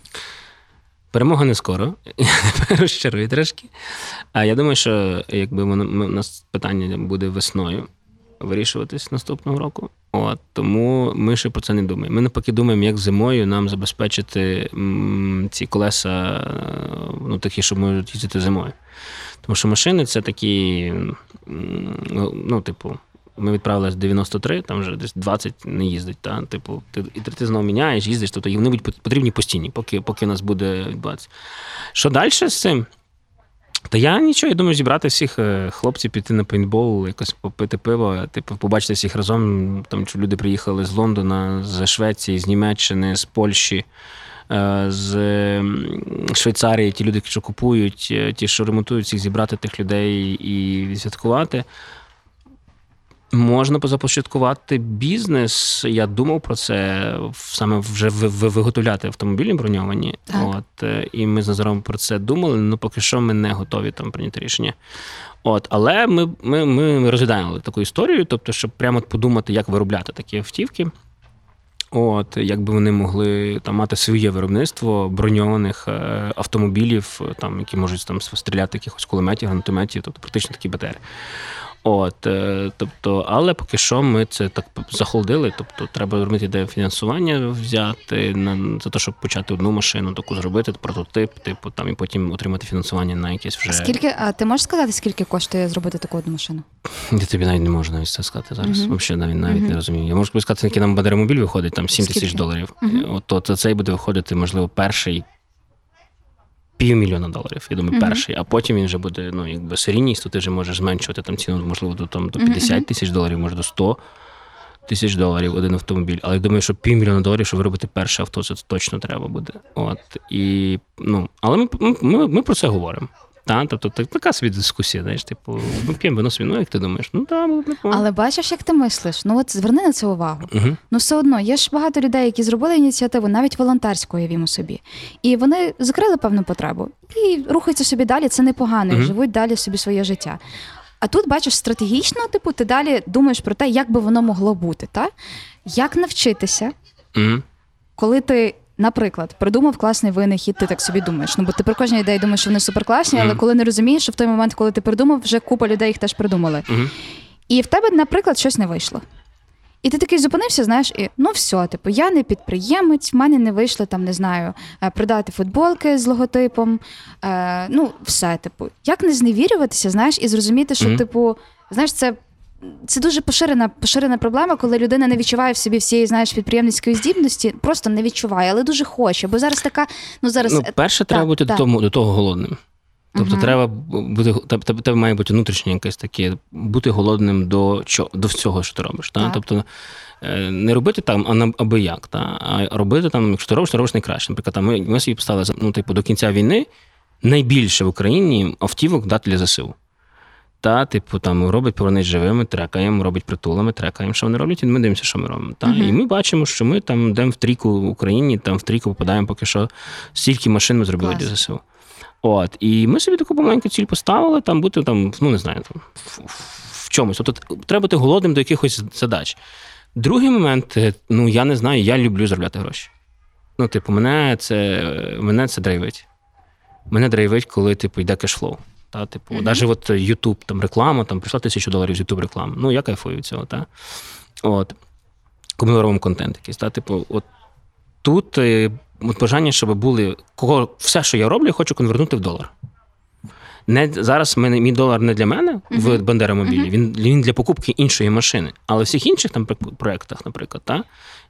Перемога не скоро. <laughs> Розчарую трошки. А я думаю, що якби воно ми- у нас питання буде весною. вирішуватись наступного року. От тому ми ще про це не думаємо. Ми навпаки думаємо, як зимою нам забезпечити ці колеса, ну такі, щоб можуть їздити зимою. Тому що машини це такі, ну, типу, ми відправились в 93, там вже десь 20 не їздить. Та? Типу, ти, і ти, знову міняєш, їздиш, тобто вони будуть потрібні постійні, поки, поки нас буде відбуватися. Що далі з цим? Та я нічого, я думаю, зібрати всіх е, хлопців, піти на пейнтбол, якось попити пиво, типу, побачити всіх разом. Там що люди приїхали з Лондона, з Швеції, з Німеччини, з Польщі, е, з Швейцарії, ті люди, що купують, е, ті, що ремонтують, всіх зібрати тих людей і відсвяткувати. Можна започаткувати бізнес. Я думав про це саме вже ви- ви- виготовляти автомобілі броньовані. Так. От е, і ми з Назаром про це думали. але поки що ми не готові там прийняти рішення. От, але ми, ми, ми розглядаємо таку історію, тобто, щоб прямо подумати, як виробляти такі автівки. От, як би вони могли там мати своє виробництво броньованих е, автомобілів, е, там, які можуть там стріляти якихось кулеметів, гранатометів, тобто практично такі БТР. От, е, тобто, але поки що ми це так захолодили. Тобто, треба робити де фінансування взяти на за те, щоб почати одну машину, таку зробити прототип, типу там і потім отримати фінансування на якесь вже Скільки, а ти можеш сказати, скільки коштує зробити таку одну машину? я тобі навіть не можу навіть це сказати зараз. Мгм. Взагалі навіть навіть Мгм. не розумію. Я можу сказати, який нам бадеромобіль виходить, там 7 тисяч доларів. Мгм. От то цей буде виходити, можливо, перший півмільйона доларів. Я думаю, перший, а потім він вже буде ну, якби серійність, то ти вже можеш зменшувати там ціну, можливо, до там до Мгм, 50 мгм. тисяч доларів, може до 100 тисяч доларів один автомобіль. Але я думаю, що півмільйона доларів, щоб виробити перше авто, це точно треба буде. От і ну, але ми, ми, ми, ми про це говоримо. Та, тобто так- така собі дискусія, знаєш, типу, ми п'ємо вино собі, ну як ти думаєш? Ну так, було б непогано. Але бачиш, як ти мислиш? Ну от зверни на це увагу. Угу. Ну, все одно, є ж багато людей, які зробили ініціативу, навіть волонтерську, уявімо собі. І вони закрили певну потребу і рухаються собі далі. Це непогано, Мгм. живуть далі собі своє життя. А тут, бачиш, стратегічно, типу, ти далі думаєш про те, як би воно могло бути, та? Як навчитися, Угу. коли ти, наприклад, придумав класний винахід, ти так собі думаєш. Ну, бо ти про кожні ідеї думаєш, що вони суперкласні, але коли не розумієш, що в той момент, коли ти придумав, вже купа людей їх теж придумали. І в тебе, наприклад, щось не вийшло. І ти такий зупинився, знаєш, і ну все, типу, я не підприємець, в мене не вийшло там, не знаю, е, продати футболки з логотипом. Е, ну, все, типу, як не зневірюватися, знаєш, і зрозуміти, що, Мгм. типу, знаєш, це. Це дуже поширена, поширена проблема, коли людина не відчуває в собі всієї знаєш підприємницької здібності, просто не відчуває, але дуже хоче. Бо зараз така, ну зараз Ну, е, перше, так, треба бути так. до того, до того голодним. Тобто Мгм. треба бути тебе, має бути внутрішнє якесь таке, бути голодним до чого, до всього, що ти робиш. Та? Так. Тобто е, не робити там а аби як, та? а робити там, якщо ти робиш, ти робиш найкраще. Наприклад, там, ми, ми собі поставили ну, типу, до кінця війни найбільше в Україні автівок дати для ЗСУ. Та, типу, там робить повернись живими, трекаємо, робить притулами, трекаємо, що вони роблять, і ми дивимося, що ми робимо. Та? Мгм. І ми бачимо, що ми там йдемо в трійку в Україні, там в трійку попадаємо поки що, стільки машин ми зробили Клас. для ЗСУ. От, і ми собі таку маленьку ціль поставили, там бути там, ну не знаю, там, в, в чомусь. Тобто треба бути голодним до якихось задач. Другий момент, е, ну я не знаю, я люблю заробляти гроші. Ну, типу, мене це, мене це драйвить. Мене драйвить, коли типу, йде кешфлоу. Та, типу, Мгм. навіть от YouTube, там реклама, там прийшла тисячу доларів з YouTube реклами. Ну, я кайфую від цього, та. От. Коли ми робимо контент якийсь, та, типу, от тут е, от бажання, щоб були кого все, що я роблю, я хочу конвернути в долар. Не, зараз мене, мій долар не для мене в Мгм. Бандеромобілі, Мгм. він, він для покупки іншої машини. Але в всіх інших там пр- проектах, наприклад, та,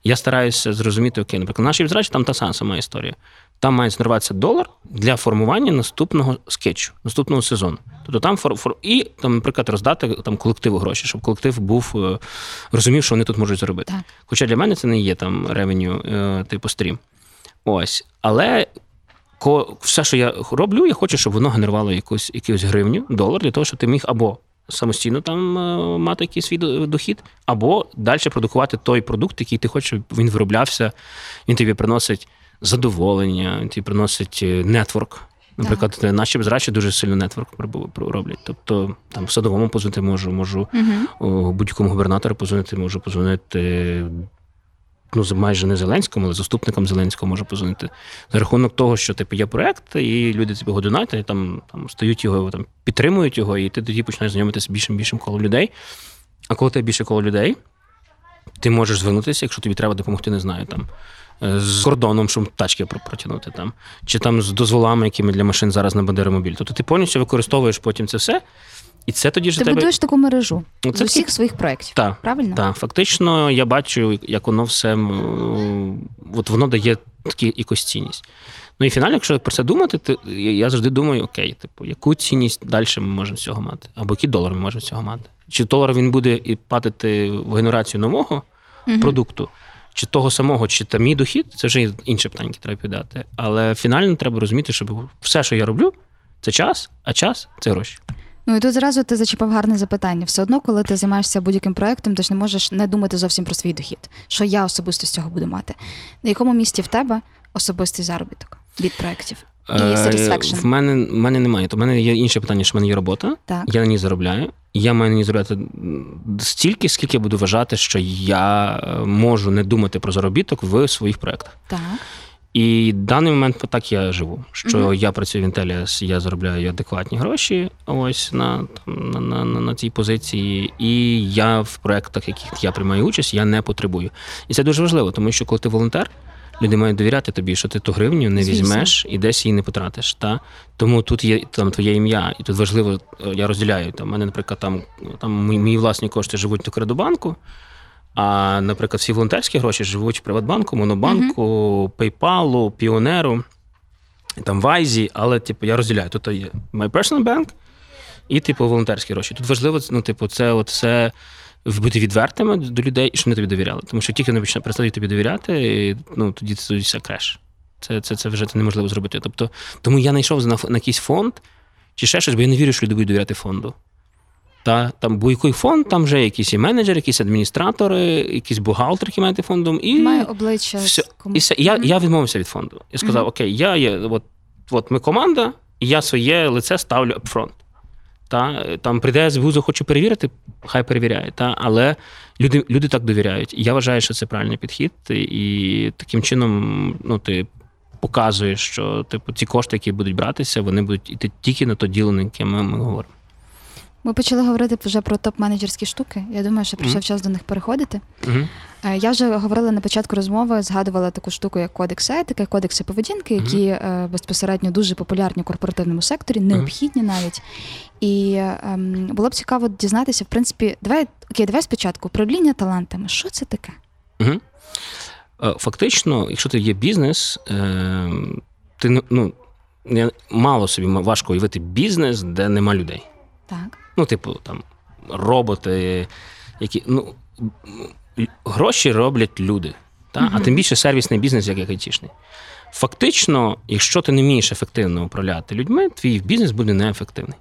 я стараюся зрозуміти, окей, наприклад, нашій взрач там та сама історія. Там має згенеруватися долар для формування наступного скетчу, наступного сезону. Тобто там фор, фор, і там, наприклад, роздати там колективу гроші, щоб колектив був е, розумів, що вони тут можуть зробити. Так. Хоча для мене це не є там ревеню, типу стрім. Ось. Але ко, все, що я роблю, я хочу, щоб воно генерувало якусь, якусь гривню, долар, для того, щоб ти міг або самостійно там е, мати якийсь свій дохід, або далі продукувати той продукт, який ти хочеш, щоб він вироблявся, він тобі приносить задоволення, тобі приносить е, нетворк. Наприклад, наші безрачі дуже сильно нетворк роблять. Тобто там в садовому позвонити можу, можу о, будь-якому губернатору позвонити, можу позвонити. Ну, майже не Зеленському, але заступникам Зеленського можу позвонити. За рахунок того, що типу, є проект, і люди тобі його донатять, там, там стають його, там, підтримують його, і ти тоді починаєш знайомитися з більшим більшим колом людей. А коли тебе більше коло людей, ти можеш звернутися, якщо тобі треба допомогти, не знаю, там. Е, З кордоном, щоб тачки протягнути там, чи там з дозволами, якими для машин зараз на Бандеромобіль. Тобто ти повністю використовуєш потім це все, і це тоді ж Ти тебе. будуєш таку мережу Ну, з усіх таки- своїх проєктів. Так, Правильно? так, фактично, я бачу, як воно все от воно дає таку якусь цінність. Ну і фінально, якщо про це думати, то я завжди думаю: окей, типу, яку цінність далі ми можемо з цього мати? Або який долар ми можемо з цього мати? Чи долар він буде і платити в генерацію нового Мгм. продукту, чи того самого, чи там мій дохід, це вже інше питання, яке треба піддати. Але фінально треба розуміти, що все, що я роблю, це час, а час це гроші. Ну і тут зразу ти зачепив гарне запитання. Все одно, коли ти займаєшся будь-яким проектом, ти ж не можеш не думати зовсім про свій дохід. Що я особисто з цього буду мати? На якому місці в тебе особистий заробіток від проєктів? І Е, satisfaction. В мене, в мене немає. То в мене є інше питання, що в мене є робота. Так. Я на ній заробляю. І я маю на ній заробляти стільки, скільки я буду вважати, що я е, можу не думати про заробіток в своїх проєктах. Так. І в даний момент так я живу. Що Мгм. я працюю в Intellias, я заробляю адекватні гроші ось на, там, на, на, на, на цій позиції. І я в проєктах, яких я приймаю участь, я не потребую. І це дуже важливо, тому що коли ти волонтер, люди мають довіряти тобі, що ти ту гривню не Звісно. візьмеш і десь її не потратиш. Та? Тому тут є там твоє ім'я, і тут важливо, е, я розділяю. Там, у мене, наприклад, там, там мої, власні кошти живуть в Кредобанку. А, наприклад, всі волонтерські гроші живуть в Приватбанку, Монобанку, PayPal, Піонеру, там Вайзі, але типу, я розділяю. Тут є My Personal Bank і, типу, волонтерські гроші. Тут важливо, ну, типу, це от все бути відвертими до людей і щоб вони тобі довіряли. Тому що тільки вони перестають тобі довіряти, і, ну, тоді, тоді все креш. Це, це, це вже це неможливо зробити. Тобто, тому я знайшов на, на якийсь фонд чи ще щось, бо я не вірю, що люди будуть довіряти фонду. Та, там будь-який фонд, там вже якісь і менеджери, якісь адміністратори, якісь бухгалтер, які мають фондом. І Має обличчя все. І все. І я, я відмовився від фонду. Я сказав: Мгм. Окей, я є, от, от ми команда, і я своє лице ставлю апфронт. Та, там прийде СБУ, захоче перевірити, хай перевіряє. Та, але люди, люди так довіряють. І я вважаю, що це правильний підхід. І таким чином ну, ти показуєш, що типу, ці кошти, які будуть братися, вони будуть йти тільки на то діло, на яке ми, ми говоримо. Ми почали говорити вже про топ-менеджерські штуки. Я думаю, що прийшов Мгм. час до них переходити. Угу. Е, Я вже говорила на початку розмови, згадувала таку штуку, як кодекс етики, кодекси поведінки, які е, безпосередньо дуже популярні в корпоративному секторі, необхідні навіть. І ем, було б цікаво дізнатися, в принципі, давай окей, давай спочатку управління талантами. Що це таке? Угу. Фактично, якщо ти є бізнес, е, ти ну, мало собі важко уявити бізнес, де нема людей. Так. Ну, типу, там роботи, які. Ну, гроші роблять люди. Та? А тим більше сервісний бізнес, як айтішний. Фактично, якщо ти не вмієш ефективно управляти людьми, твій бізнес буде неефективний.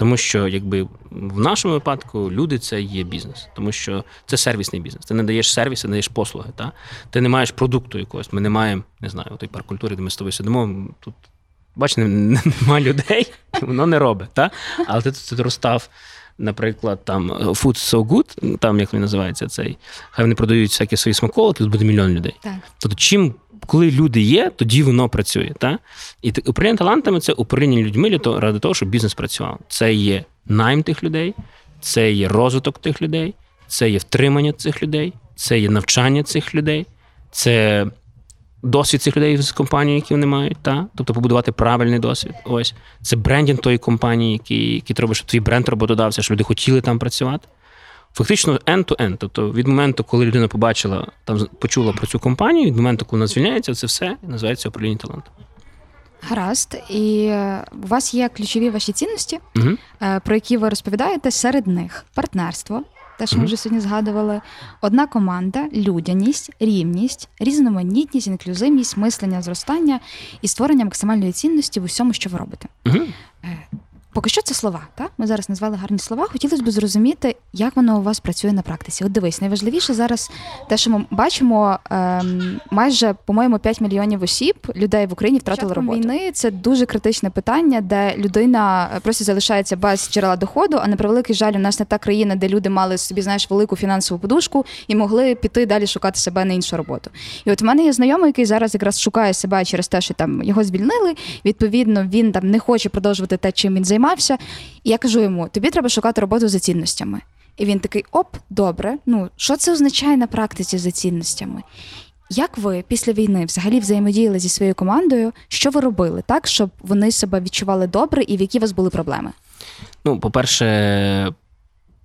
Тому що, якби в нашому випадку люди це є бізнес, тому що це сервісний бізнес. Ти не даєш сервіс, ти не даєш послуги. Та? Ти не маєш продукту якогось. Ми не маємо, не знаю, той парк культури, де ми з тобою сидимо. Тут, бачите, <laughs> немає людей, воно не робить. Та? Але ти тут розстав, наприклад, там Food So Good, там як він називається цей, хай вони продають всякі свої смаколики, тут буде мільйон людей. Так. Тобто, чим, коли люди є, тоді воно працює. Та? І управління талантами це управління людьми для того, ради того, щоб бізнес працював. Це є найм тих людей, це є розвиток тих людей, це є втримання цих людей, це є навчання цих людей, це досвід цих людей з компанією, які вони мають. Та? Тобто побудувати правильний досвід. Ось це брендінг тої компанії, який, який треба, щоб твій бренд роботодавця, щоб люди хотіли там працювати. Фактично end-to-end. Тобто від моменту, коли людина побачила, там почула про цю компанію, від моменту, коли вона звільняється, це все називається управління талантом. Гаразд. І е, у вас є ключові ваші цінності, Угу. про які ви розповідаєте серед них: партнерство, те, що ми вже сьогодні згадували, одна команда, людяність, рівність, різноманітність, інклюзивність, мислення, зростання і створення максимальної цінності в усьому, що ви робите. Поки що це слова, так? Ми зараз назвали гарні слова. Хотілося б зрозуміти, як воно у вас працює на практиці. От дивись, найважливіше зараз те, що ми бачимо, ем, майже, по-моєму, 5 мільйонів осіб людей в Україні втратили Початком роботу. війни це дуже критичне питання, де людина просто залишається без джерела доходу. А на превеликий жаль, у нас не та країна, де люди мали собі знаєш велику фінансову подушку і могли піти далі шукати себе на іншу роботу. І от в мене є знайомий, який зараз якраз шукає себе через те, що там його звільнили. Відповідно, він там не хоче продовжувати те, чим він займався. І я кажу йому: тобі треба шукати роботу за цінностями. І він такий: оп, добре. Ну, що це означає на практиці за цінностями? Як ви після війни взагалі взаємодіяли зі своєю командою? Що ви робили так, щоб вони себе відчували добре і в які у вас були проблеми? Ну, по-перше,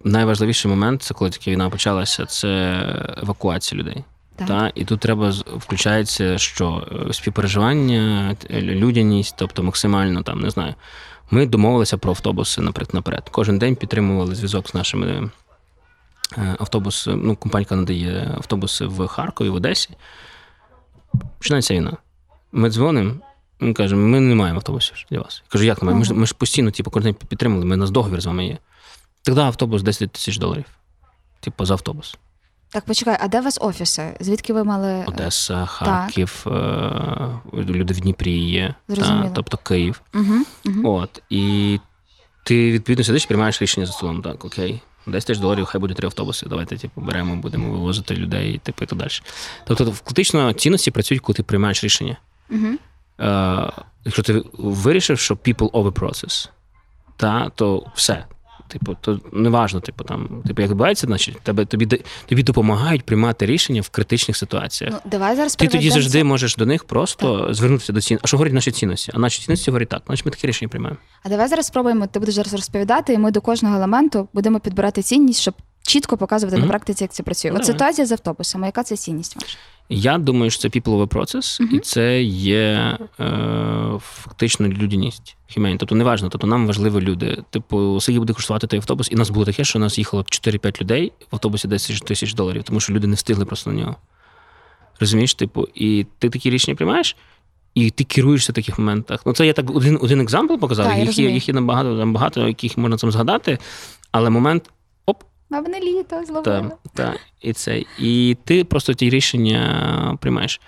найважливіший момент це коли тільки війна почалася, це евакуація людей. Так. Та? І тут треба включається що Е, співпереживання, людяність, тобто максимально там не знаю. Ми домовилися про автобуси наперед. Кожен день підтримували зв'язок з нашими е, автобуси. Ну, компанія надає автобуси в Харкові, в Одесі. Починається війна. Ми дзвонимо. Він каже, ми не маємо автобусів для вас. Я кажу, як немає? Ми ж, ми ж постійно типу, кожен день підтримали, ми нас договір з вами є. Тоді автобус 10 тисяч доларів. Типу, за автобус. Так, почекай, а де у вас офіси? Звідки ви мали Одеса, Харків, е, люди в Дніпрі є, та, тобто Київ. Угу, угу. От. І ти відповідно сидиш, і приймаєш рішення за столом. Так, окей, 10 тисяч доларів, хай буде три автобуси. Давайте типу, беремо, будемо вивозити людей, типу, і так далі. Тобто, фактично, цінності працюють, коли ти приймаєш рішення. Угу. Е, якщо ти вирішив, що people over process, та, то все. Типу, то неважно, типу, там, типу, як відбувається, значить, тебе, тобі, тобі допомагають приймати рішення в критичних ситуаціях. Ну, давай зараз Ти тоді завжди це- можеш до них просто звернутися до цін. А що говорять наші цінності? А наші цінності говорять так, значить ми такі рішення приймаємо. А давай зараз спробуємо. Ти будеш зараз розповідати, і ми до кожного елементу будемо підбирати цінність, щоб чітко показувати на практиці, як це працює. От ситуація з автобусами. Яка це цінність ваша? Я думаю, що це over process, Мгм. і це є е, фактично людяність. Humane. Тобто неважно, тобто нам важливі люди. Типу, скільки буде коштувати той автобус, і нас було таке, що у нас їхало 4-5 людей в автобусі 10 тисяч доларів, тому що люди не встигли просто на нього. Розумієш, типу, і ти такі рішення приймаєш, і ти керуєшся в таких моментах. Ну, це я так один, один екзампл показав, Так, їх, є, їх є набагато, там багато, яких можна там згадати, але момент Мабне літо та, зловили. та, і це. І ти просто ті рішення приймаєш.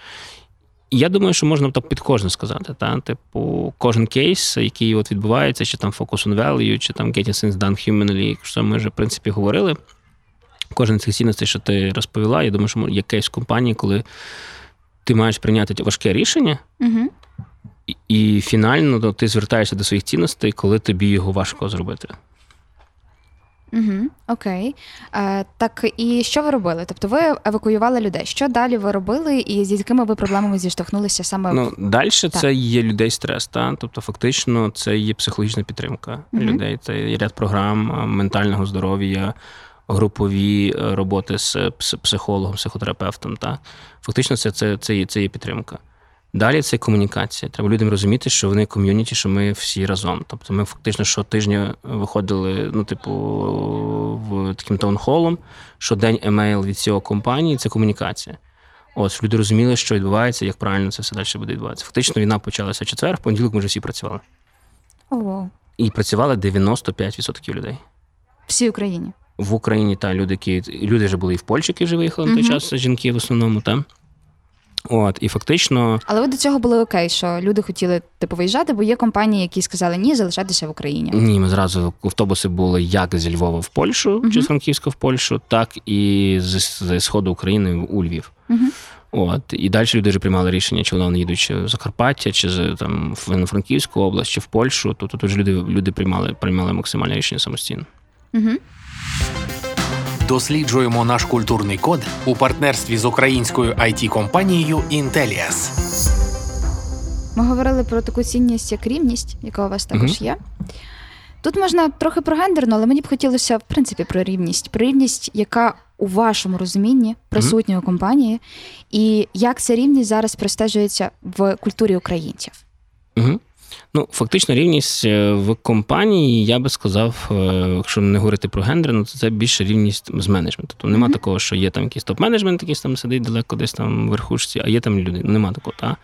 Я думаю, що можна так під кожне сказати. Та? Типу, кожен кейс, який от відбувається, чи там Focus on Value, чи там Getting Things Done Humanly, що ми вже, в принципі, говорили. Кожен з цих цінностей, що ти розповіла, я думаю, що є кейс в компанії, коли ти маєш прийняти важке рішення, Угу. і, і фінально то, ти звертаєшся до своїх цінностей, коли тобі його важко зробити. Угу. Окей. Е, так, і що ви робили? Тобто ви евакуювали людей. Що далі ви робили, і з якими ви проблемами зіштовхнулися саме Ну, далі це є людей стрес, та? тобто фактично це є психологічна підтримка Мгм. людей. Це є ряд програм ментального здоров'я, групові е, роботи з психологом, психотерапевтом. Та? Фактично, це, це, це, є, це є підтримка. Далі це комунікація. Треба людям розуміти, що вони ком'юніті, що ми всі разом. Тобто ми фактично щотижня виходили, ну, типу, в таким таунхолом, щодень емейл від цього компанії це комунікація. От, люди розуміли, що відбувається, як правильно це все далі буде відбуватися. Фактично, війна почалася в четвер, в понеділок ми вже всі працювали. О, І працювали 95% людей. всій Україні. В Україні та люди, які люди вже були і в Польщі, які вже виїхали на той час, жінки в основному, та. От, і фактично, Але ви до цього були окей, що люди хотіли типу виїжджати, бо є компанії, які сказали ні, залишатися в Україні. ні, ми зразу автобуси були як зі Львова в Польщу, чи з Франківська в Польщу, так і з, з сходу України у Львів. Угу. От і далі люди вже приймали рішення, чи вони їдуть чи в Закарпаття, чи з там в Франківську область, чи в Польщу. То тут вже люди, люди приймали, приймали максимальне рішення самостійно. Угу. Досліджуємо наш культурний код у партнерстві з українською it компанією Intellias. Ми говорили про таку цінність, як рівність, яка у вас також Мгм. є. Тут можна трохи про гендерну, але мені б хотілося, в принципі, про рівність. Про рівність, яка у вашому розумінні присутня у компанії, і як ця рівність зараз простежується в культурі українців. Угу. Ну, фактично, рівність е, в компанії, я би сказав, е, якщо не говорити про гендер, ну то це більше рівність з менеджменту. Тобто нема Мгм. такого, що є там якийсь топ-менеджмент, якийсь там сидить далеко десь там в верхушці, а є там люди. Ну, Нема такого. Та?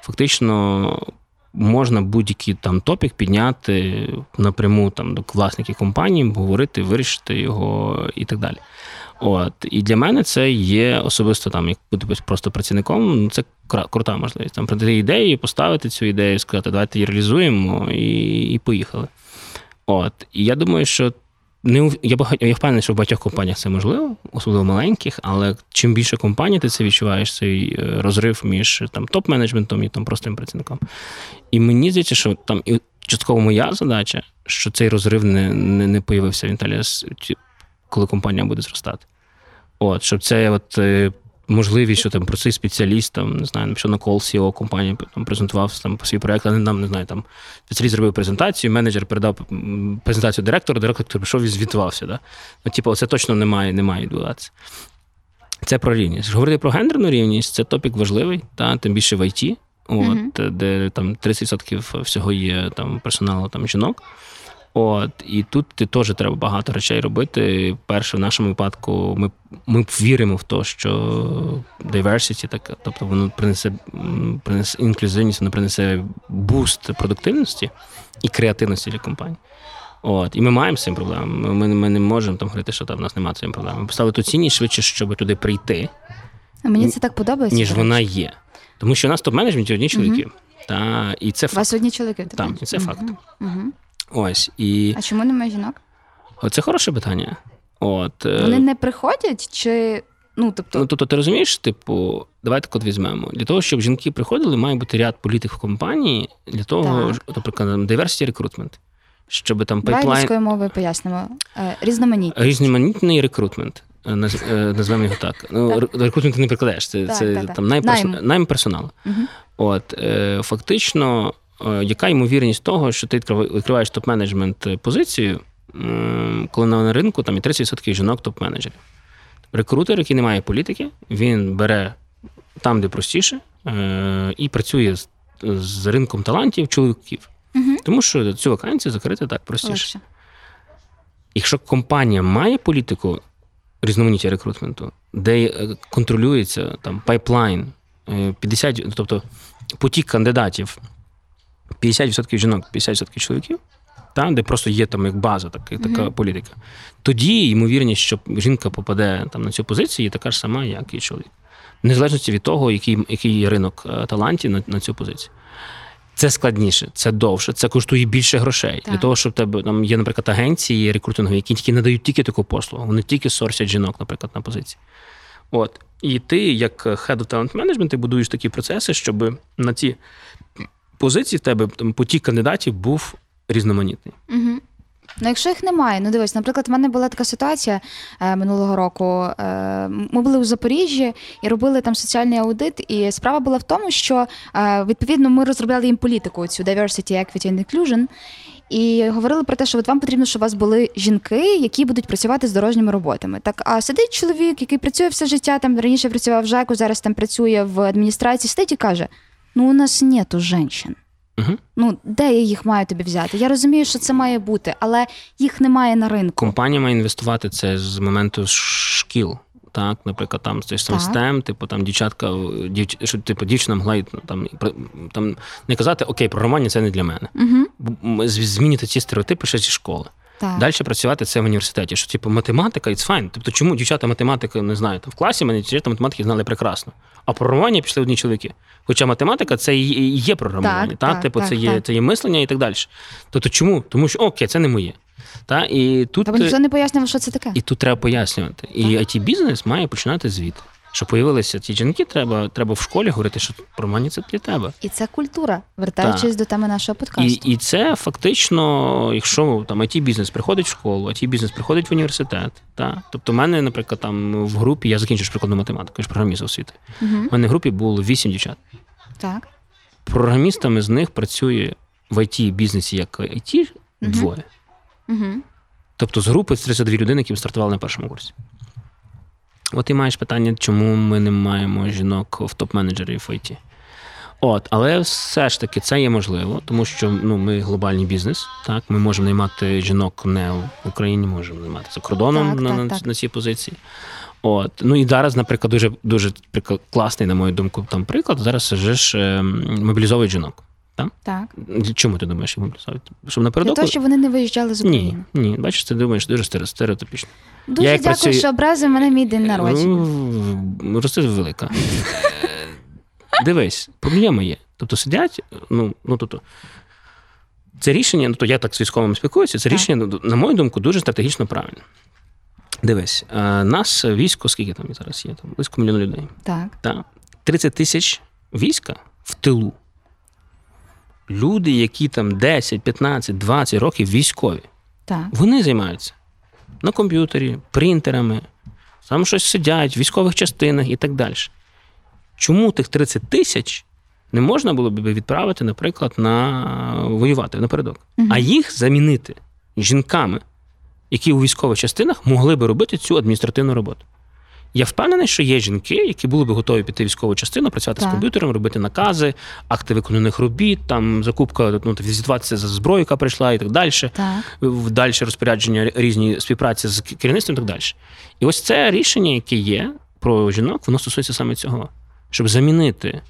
Фактично. Можна будь-який там топік підняти напряму там до власників компанії, говорити, вирішити його і так далі. От і для мене це є особисто там, як бути просто працівником. ну, Це крута можливість. Там прийти ідею, поставити цю ідею, сказати, давайте її реалізуємо і, і поїхали. От і я думаю, що не я багать, я впевнений, що в багатьох компаніях це можливо, особливо маленьких, але чим більше компаній, ти це відчуваєш цей е, розрив між там топ-менеджментом і там простим працівником. І мені здається, що там і частково моя задача, що цей розрив не, не, не появився в Інтеліас. коли компанія буде зростати. От, щоб це от, е, можливість, що там простий спеціаліст, там, не знаю, що на кол CEO компанії там, презентував там, свій проєкт, а не нам, не знаю, там спеціаліст зробив презентацію, менеджер передав презентацію директору, директор прийшов і звітувався. Да? Ну, типу, це точно не має, не має відбуватися. Це про рівність. Говорити про гендерну рівність це топік важливий, та, тим більше в ІТ, от, Мгм. де там 30% всього є там, персоналу там, жінок. От, і тут ти теж треба багато речей робити. Перше, в нашому випадку, ми, ми віримо в те, що diversity, так, тобто воно принесе, принесе інклюзивність, воно принесе буст продуктивності і креативності для компанії. От, і ми маємо з цим проблему. Ми, ми, не можемо там говорити, що там в нас немає цієї проблеми. Ми поставили ту цінність швидше, щоб туди прийти, А Мені це так подобається. ніж вона є. Тому що у нас топ-менеджменті одні чоловіки. Та, і це У вас одні чоловіки. ти Там, і це факт. Мгм. Ось. І А чому немає жінок? це хороше питання. От, е, Вони не приходять чи. Ну, тобто, Ну, тобто, ти розумієш, типу, давайте от візьмемо. Для того, щоб жінки приходили, має бути ряд політик в компанії для того, Так. наприклад, diversity recruitment, щоб там давай пайплайн, мовою пояснимо. Е, Різноманітність. різноманітний рекрутмент. е, наз- Назвемо його так. Ну, Так. рекрутмент ти не прикладаєш. Це, Так, це так, так. там. Найм. найм персоналу. Мгм. От е, фактично, яка ймовірність того, що ти відкрив- відкриваєш топ-менеджмент позицію, коли на ринку там і 30% жінок топ-менеджерів. Рекрутер, який не має політики, він бере там, де простіше, е, і працює з, з ринком талантів чоловіків. Мгм. Тому що цю вакансію закрити так простіше. Легше. Якщо компанія має політику різноманіття рекрутменту, де е, контролюється там пайплайн, е, 50, тобто потік кандидатів, 50% жінок, 50% чоловіків, там, де просто є там як база, так, така Мгм. політика, тоді ймовірність, що жінка попаде там на цю позицію, є така ж сама, як і чоловік. Незалежно від того, який, який є ринок е, талантів на, на цю позицію. Це складніше, це довше, це коштує більше грошей. Так. Для того, щоб тебе там є, наприклад, агенції рекрутингові, які тільки надають тільки таку послугу. Вони тільки сорсять жінок, наприклад, на позиції. От. І ти, як Head of Talent Management, ти будуєш такі процеси, щоб на ці позиції в тебе там, потік кандидатів був різноманітний. Угу. Ну, якщо їх немає, ну дивись, наприклад, в мене була така ситуація е, минулого року. Е, ми були у Запоріжжі і робили там соціальний аудит. І справа була в тому, що е, відповідно ми розробляли їм політику цю diversity, equity and inclusion. І говорили про те, що от вам потрібно, щоб у вас були жінки, які будуть працювати з дорожніми роботами. Так, а сидить чоловік, який працює все життя, там раніше працював в ЖЕКу, зараз там працює в адміністрації, сидить і каже: ну, у нас нету жінок. Угу. Ну, де я їх маю тобі взяти? Я розумію, що це має бути, але їх немає на ринку. Компанія має інвестувати це з моменту шкіл. Так, наприклад, там цей сам. STEM, типу там дівчатка, дівч... що типу дівчина могла там, про- там не казати, окей, програмування це не для мене. Угу. Змінити ці стереотипи ще зі школи. Так. Далі працювати це в університеті. Що типу математика, it's fine. Тобто, чому дівчата математика не знаю, там в класі мене дівчата математики знали прекрасно. А програмування пішли одні чоловіки. Хоча математика це і і є програмування, Так, так, так, типу, так, це є це є мислення і так далі. Тобто, чому? Тому що окей, це не моє. Та і тут Та ніхто не пояснював, що це таке. і тут треба пояснювати. І it бізнес має починати звідти. Щоб появилися ті жінки, треба, треба в школі говорити, що програмування це для тебе. І це культура, вертаючись до теми нашого подкасту. І, і це фактично, якщо там it бізнес приходить в школу, it бізнес приходить в університет. Та? Тобто, в мене, наприклад, там в групі, я закінчив прикладну математику, я ж програміст освіти. Угу. У мене в групі було вісім дівчат. Так. Програмістами з них працює в it бізнесі як IT Мгм. двоє. Угу. Тобто з групи 32 людини, які стартували на першому курсі. От і маєш питання, чому ми не маємо жінок в топ-менеджерів в ІТ. От, але все ж таки це є можливо, тому що ну, ми глобальний бізнес. Так, ми можемо наймати жінок не в Україні, можемо наймати за кордоном Так, на, так, на, так. на цій позиції. От. Ну і зараз, наприклад, дуже дуже приклад- класний, на мою думку, там приклад. Зараз вже ж е, мобілізовують жінок. Так. Чому ти думаєш, їх мобілізують? Щоб Для того, щоб вони не виїжджали з України. ні, бачиш, ти думаєш дуже стереотипічно. Дуже як дякую, працюю- що образив мене мій день народження. Ну, Рости велика. Е, Дивись, проблема є. Тобто сидять, ну, ну тобто, це рішення, ну то я так з військовими спілкуюся, це Так. рішення, ну, на мою думку, дуже стратегічно правильне. Дивись, е, нас військо, скільки там зараз є? Там близько мільйона людей. Так. Та? 30 тисяч війська в тилу. Люди, які там 10, 15, 20 років військові, Так. вони займаються на комп'ютері, принтерами, там щось сидять, в військових частинах і так далі. Чому тих 30 тисяч не можна було б відправити, наприклад, на воювати напередок, а їх замінити жінками, які у військових частинах могли би робити цю адміністративну роботу? Я впевнений, що є жінки, які були б готові піти в військову частину, працювати Так. з комп'ютером, робити накази, акти виконаних робіт, там закупка, ну, звітуватися за зброю, яка прийшла, і так далі Так. далі розпорядження різні співпраці з керівництвом і так далі. І ось це рішення, яке є про жінок, воно стосується саме цього, щоб замінити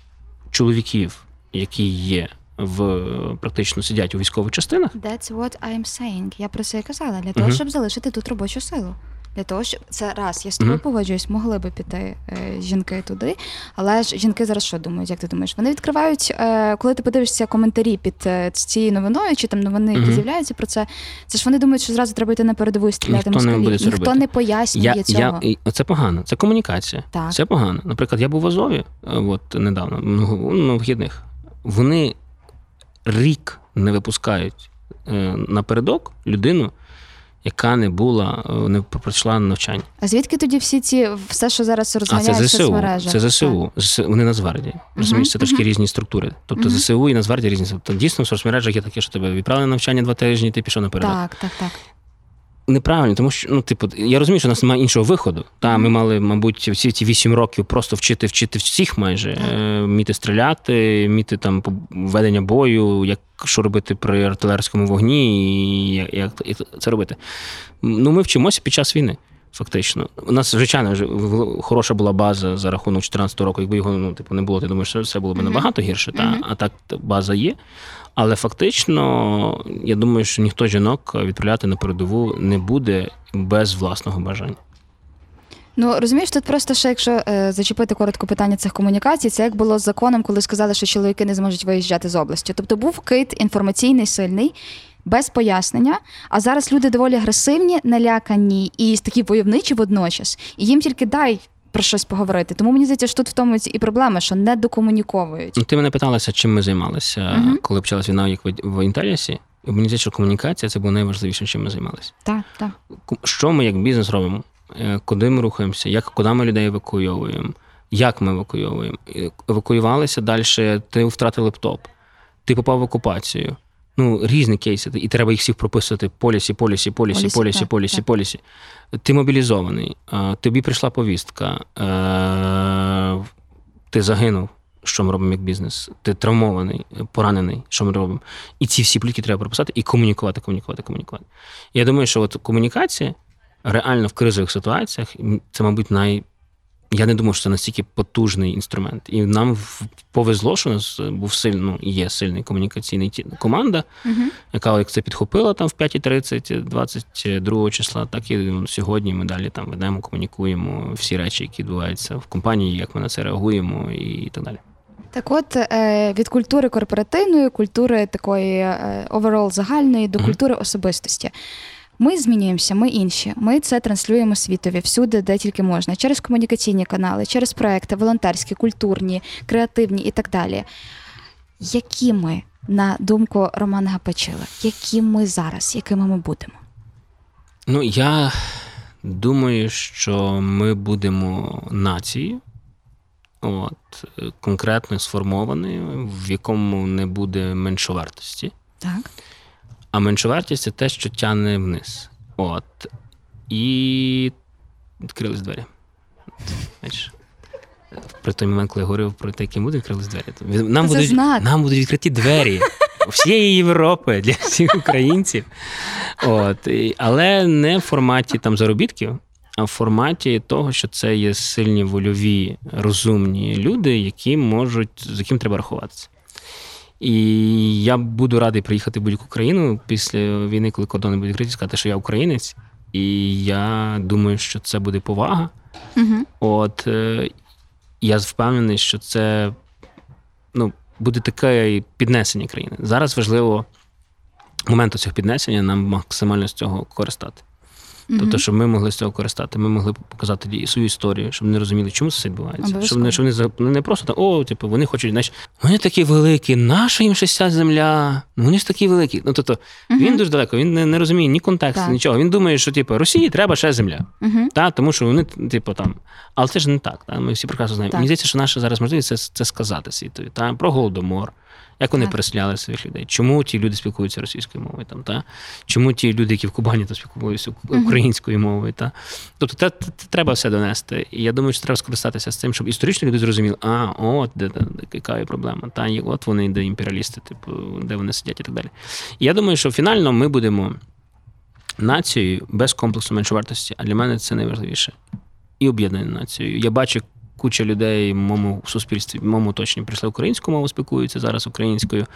чоловіків, які є в практично сидять у військових частинах. That's what I'm saying. Я про це і казала. Для того, Мгм. щоб залишити тут робочу силу. Для того, щоб це раз, я з тобою Мгм. погоджуюсь, могли би піти е, жінки туди. Але ж жінки зараз що думають? Як ти думаєш? Вони відкривають, е, коли ти подивишся коментарі під е, цією новиною, чи там новини, які Мгм. з'являються про це. Це ж вони думають, що зразу треба йти на передову і стріляти Ніхто не буде це Ніхто робити. не пояснює Я, цього. я, це погано, це комунікація. Так. Це погано. Наприклад, я був в Азові е, от, недавно, ну, на вихідних. Вони рік не випускають е, напередок людину, яка не була, е, не пройшла навчання. А звідки тоді всі ці все, що зараз А розганяють це в ЗСУ. соцмережах? Це ЗСУ. ЗСУ. Вони Нацгвардії. Розумієш, це трошки різні структури. Тобто. ЗСУ і Нацгвардія різні. Тобто дійсно в соцмережах є таке, що тебе відправили на навчання два тижні, ти пішов наперед. Так, так, так. Неправильно, тому що ну, типу, я розумію, що у нас немає іншого виходу. Та ми мали, мабуть, всі ці вісім років просто вчити, вчити всіх майже, е, вміти стріляти, вміти там ведення бою, як що робити при артилерійському вогні, і як, як і це робити. Ну, ми вчимося під час війни. Фактично, у нас звичайно хороша була база за рахунок 14 року. Якби його ну типу не було, ти думаєш, що все було б набагато гірше. Та а так база є. Але фактично, я думаю, що ніхто жінок відправляти на передову не буде без власного бажання. Ну розумієш, тут просто ще якщо е, зачепити коротко питання цих комунікацій, це як було з законом, коли сказали, що чоловіки не зможуть виїжджати з області. Тобто був кит інформаційний сильний. Без пояснення, а зараз люди доволі агресивні, налякані і такі войовничі водночас, і їм тільки дай про щось поговорити. Тому мені здається, що тут в тому і проблема, що не докомуніковують. Ну, ти мене питалася, чим ми займалися, Мгм. коли почалась війна як в, в І мені здається, що комунікація це було найважливіше, чим ми займалися. Так, так. Що ми як бізнес робимо? Е, Куди ми рухаємося? Як куди ми людей евакуйовуємо? Як ми евакуйовуємо? Евакуювалися далі, ти втратив лептоп, ти попав в окупацію. Ну, різні кейси, і треба їх всіх прописувати полісі, полісі, полісі, Полісі, полісі, полісі, полісі. Ти мобілізований, тобі прийшла повістка, е, ти загинув. Що ми робимо як бізнес? Ти травмований, поранений, що ми робимо? І ці всі плітки треба прописати і комунікувати, комунікувати, комунікувати. Я думаю, що от комунікація реально в кризових ситуаціях це, мабуть, най. Я не думаю, що це настільки потужний інструмент. І нам повезло, що у нас був сильний, ну, є сильний комунікаційний команда, Угу. яка як це підхопила там в 5.30, 22 числа, так і ну, сьогодні ми далі там ведемо, комунікуємо всі речі, які відбуваються в компанії, як ми на це реагуємо і так далі. Так от е, від культури корпоративної, культури такої е, оверол загальної до культури особистості. Ми змінюємося, ми інші. Ми це транслюємо світові всюди, де тільки можна, через комунікаційні канали, через проекти, волонтерські, культурні, креативні і так далі. Які ми, на думку Романа Гапачила, які ми зараз, якими ми будемо? Ну, я думаю, що ми будемо нацією, от, конкретно сформованою, в якому не буде меншовартості. Так. А меншовартість це те, що тягне вниз. От. І відкрились двері. Бачиш? При той момент, коли я говорив про те, яким буде, відкрились двері. Нам, Це будуть, знак. нам будуть відкриті двері всієї Європи для всіх українців. От. Але не в форматі там заробітків, а в форматі того, що це є сильні вольові, розумні люди, які можуть, з яким треба рахуватися. І я буду радий приїхати в будь-яку країну після війни, коли кордони будуть відкриті, сказати, що я українець. І я думаю, що це буде повага. Угу. От е, я впевнений, що це ну, буде таке піднесення країни. Зараз важливо моменту цього піднесення нам максимально з цього користати. Тобто, щоб ми могли з цього користати, ми могли показати свою історію, щоб вони розуміли, чому це відбувається. Щоб вони, щоб вони ну, не просто так, о, типу, вони хочуть, знаєш, вони такі великі, наша їм щось ця земля, ну вони ж такі великі. Ну тобто він дуже далеко, він не, не розуміє ні контексту, Так. нічого. Він думає, що типу Росії треба ще земля. Угу. Та, тому що вони, типу, там. Але це ж не так. Та? Ми всі прекрасно знаємо. Мені здається, що наша зараз можливість це, це сказати світові. Та? Про голодомор, як вони Так. переселяли своїх людей, чому ті люди спілкуються російською мовою, там, та? чому ті люди, які в Кубані то спілкуються українською мовою. Та? Тобто це, це, це треба все донести. І я думаю, що треба скористатися з цим, щоб історично люди зрозуміли, а, от де, де, де яка є проблема. Та? І от вони, де імперіалісти, типу, де вони сидять і так далі. І я думаю, що фінально ми будемо нацією без комплексу меншовартості, а для мене це найважливіше. І об'єднаною нацією. Я бачу куча людей в моєму суспільстві, в моєму оточенні прийшли українську мову, спілкуються зараз українською.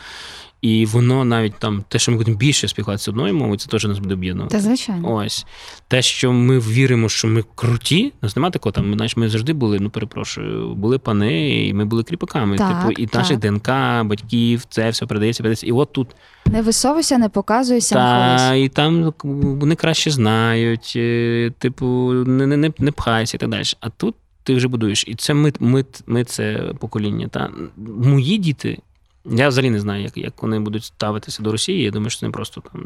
І воно навіть там, те, що ми будемо більше спілкуватися одною мовою, це теж нас буде об'єднувати. Та звичайно. Ось те, що ми віримо, що ми круті, нас немає такого там. Ми, знаєш, ми завжди були, ну перепрошую, були пани, і ми були кріпаками. Так, типу, і так. наших ДНК, батьків, це все передається, передається. І от тут Не висовуйся, не показуйся, та, і там вони краще знають, е, типу, не, не, не, не пхайся і так далі. А тут ти вже будуєш. І це ми, ми, ми це покоління. Та. Мої діти. Я взагалі не знаю, як, як вони будуть ставитися до Росії. Я думаю, що вони просто там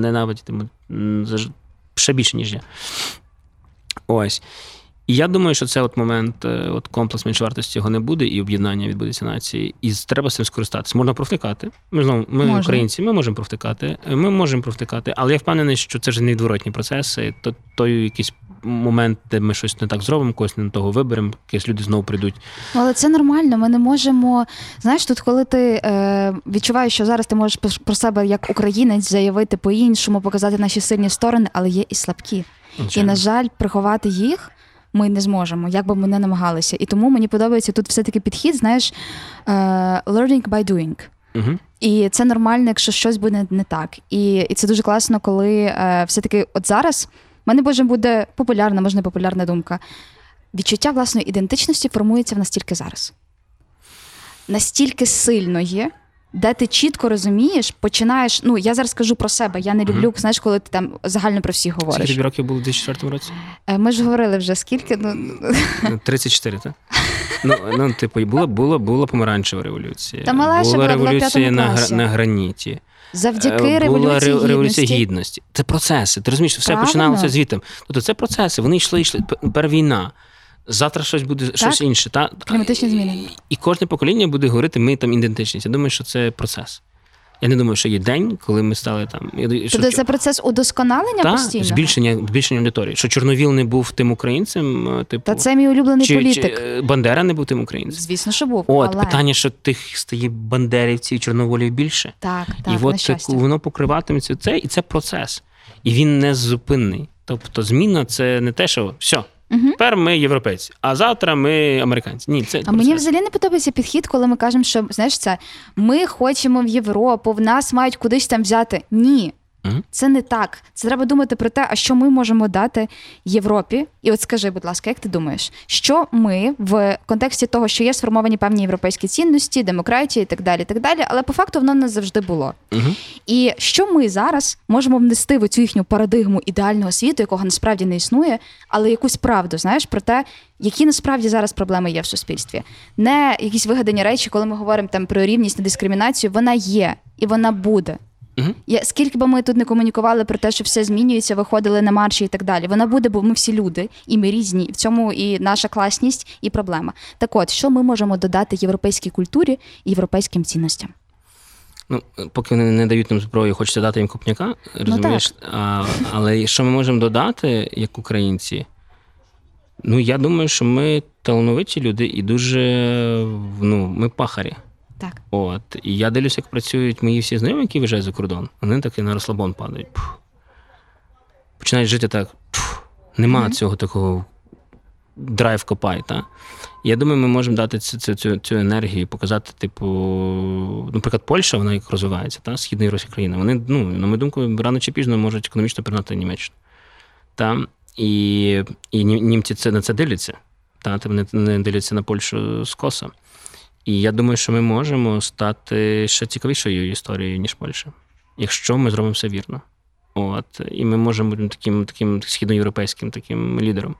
ненавидітимуть ще більше, ніж я. Ось. І я думаю, що це от момент, е, от комплекс меншовартості його не буде, і об'єднання відбудеться нації. І треба з цим скористатися. Можна провтикати. Ми знову, ми Можна. українці, ми можемо провтикати. Ми можемо провтикати, але я впевнений, що це ж невідворотні процеси. То той якийсь момент, де ми щось не так зробимо, когось не того виберемо, якісь люди знову прийдуть. Ну, Але це нормально. Ми не можемо. Знаєш, тут, коли ти е, відчуваєш, що зараз ти можеш про- себе як українець заявити по-іншому, показати наші сильні сторони, але є і слабкі. І, на жаль, приховати їх ми не зможемо, як би ми не намагалися. І тому мені подобається тут все-таки підхід, знаєш, е, learning by doing. Угу. І це нормально, якщо щось буде не так. І, і це дуже класно, коли е, все-таки от зараз мене може буде популярна, може не популярна думка. Відчуття власної ідентичності формується в нас тільки зараз. Настільки сильно є, де ти чітко розумієш, починаєш. Ну, я зараз кажу про себе. Я не люблю, знаєш, коли ти там загально про всіх Скільки говориш. тобі років було в 2004 році? Е, Ми ж говорили вже скільки. Ну, Ну, 34, так? Ну, ну, типу, була, була, була помаранчева революція. Та мала була революція на, класі. на граніті. завдяки Е, революції була революція гідності. гідності. Це процеси. Ти розумієш, все Правильно. починалося звідти. Тобто це процеси. Вони йшли, йшли. П- війна. Завтра щось буде щось інше. Та? Кліматичні зміни. І, і кожне покоління буде говорити, ми там ідентичність. Я думаю, що це процес. Я не думаю, що є день, коли ми стали там. Що Тобто це процес удосконалення та, постійно. збільшення, збільшення аудиторії. Що Чорновіл не був тим українцем, е, типу, Та це мій улюблений чи, політик. Чи, Бандера не був тим українцем. Звісно, що був. От але... питання, що тих стає бандерівців, чорноволів більше. Так, так, і от так, воно покриватиметься це, і це процес. І він не зупинний. Тобто, зміна це не те, що все, Мгм. тепер ми європейці, а завтра ми американці. Ні, це А мені взагалі не подобається підхід, коли ми кажемо, що знаєш це ми хочемо в Європу, в нас мають кудись там взяти. Ні. Це не так. Це треба думати про те, а що ми можемо дати Європі. І от скажи, будь ласка, як ти думаєш, що ми в контексті того, що є сформовані певні європейські цінності, демократія і так далі, так далі, але по факту воно не завжди було. Мгм. І що ми зараз можемо внести в цю їхню парадигму ідеального світу, якого насправді не існує, але якусь правду, знаєш, про те, які насправді зараз проблеми є в суспільстві. Не якісь вигадані речі, коли ми говоримо там про рівність, дискримінацію, вона є і вона буде. Мгм. Я, скільки би ми тут не комунікували про те, що все змінюється, виходили на марші і так далі. Вона буде, бо ми всі люди, і ми різні. В цьому і наша класність, і проблема. Так от, що ми можемо додати європейській культурі і європейським цінностям? Ну, поки вони не дають нам зброю, хочеться дати їм копняка, розумієш? а, але що ми можемо додати, як українці? Ну, я думаю, що ми талановиті люди і дуже ну, ми пахарі. Так. От. І я дивлюся, як працюють мої всі знайомі, які виїжджають за кордон. Вони таки на розслабон падають. Пф. Починають жити так. Пф. Нема Мгм. цього такого драйв копай. Та? Я думаю, ми можемо дати цю, цю, цю, цю енергію, показати, типу, наприклад, Польща, вона як розвивається, та? Східна Європейська країна. Вони, ну, на мою думку, рано чи пізно можуть економічно перегнати Німеччину. Та? І, і німці це, на це дивляться. Та? Вони не дивляться на Польщу з коса. І я думаю, що ми можемо стати ще цікавішою історією, ніж Польща, якщо ми зробимо все вірно. От, і ми можемо бути таким, таким східноєвропейським таким лідером,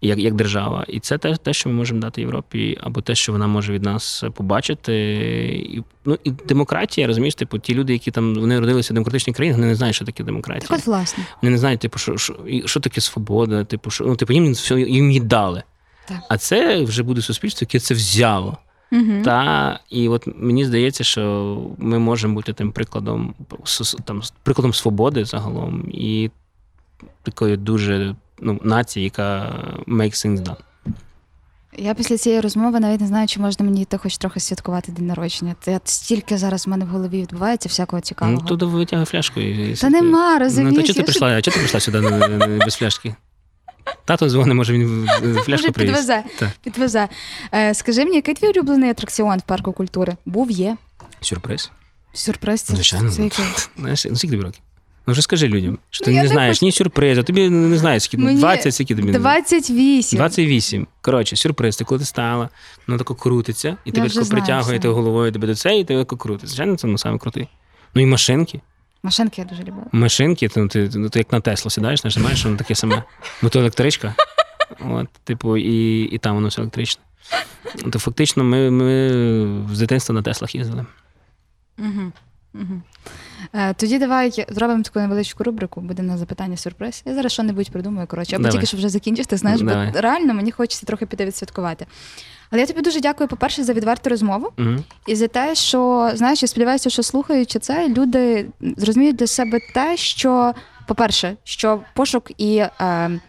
як, як держава. І це те, те, що ми можемо дати Європі, або те, що вона може від нас побачити. І, ну, і демократія, розумієш, типу, ті люди, які там вони родилися в демократичній країні, вони не знають, що таке демократія. Так от власне. Вони не знають, типу, що, що, що таке свобода, типу, що ну, типу, їм все їм її дали. Так. А це вже буде суспільство, яке це взяло. Угу. Та і от мені здається, що ми можемо бути тим прикладом там прикладом свободи загалом і такої дуже ну, нації, яка makes things done. Я після цієї розмови навіть не знаю, чи можна мені йти хоч трохи святкувати день народження. Та стільки зараз в мене в голові відбувається всякого цікавого. Ну, туди витягай фляжку і. Та нема, Ну, розумієш. то чого ти прийшла? А чого ти прийшла сюди без фляжки? Тато дзвонить, може він <laughs> фляжку привіз. підвезе. Так. Підвезе. Е, скажи мені, який твій улюблений атракціон в парку культури? Був, є. Сюрприз. Сюрприз. Це, Звичайно. це який? Знаєш, ну скільки тобі років? Ну вже скажи людям, що ти Ну, я не знаєш ні сюрпризу, тобі не знаєш, скільки Мені 20, скільки тобі 28. 28. Коротше, сюрприз. Ти коли ти стала, воно тако крутиться, і тебе притягує головою тебе до це, і тебе тако крутиться. Звичайно, це ну, саме крутий. Ну і машинки. Машинки я дуже любила. Машинки, то ти, ну, ти як на Теслу сідаєш, нажимаєш, воно таке саме. Ну то електричка. <laughs> От, типу, і, і там воно все електричне. То фактично ми, ми з дитинства на Теслах їздили. Угу. Угу. Тоді давай зробимо таку невеличку рубрику, буде на запитання сюрприз. Я зараз що-небудь придумаю, коротше, або Давай. тільки що вже закінчиш, ти знаєш, Давай. бо реально мені хочеться трохи піти відсвяткувати. Але я тобі дуже дякую, по-перше, за відверту розмову Угу. і за те, що знаєш, я сподіваюся, що слухаючи це, люди зрозуміють для себе те, що, по-перше, що пошук і. Е,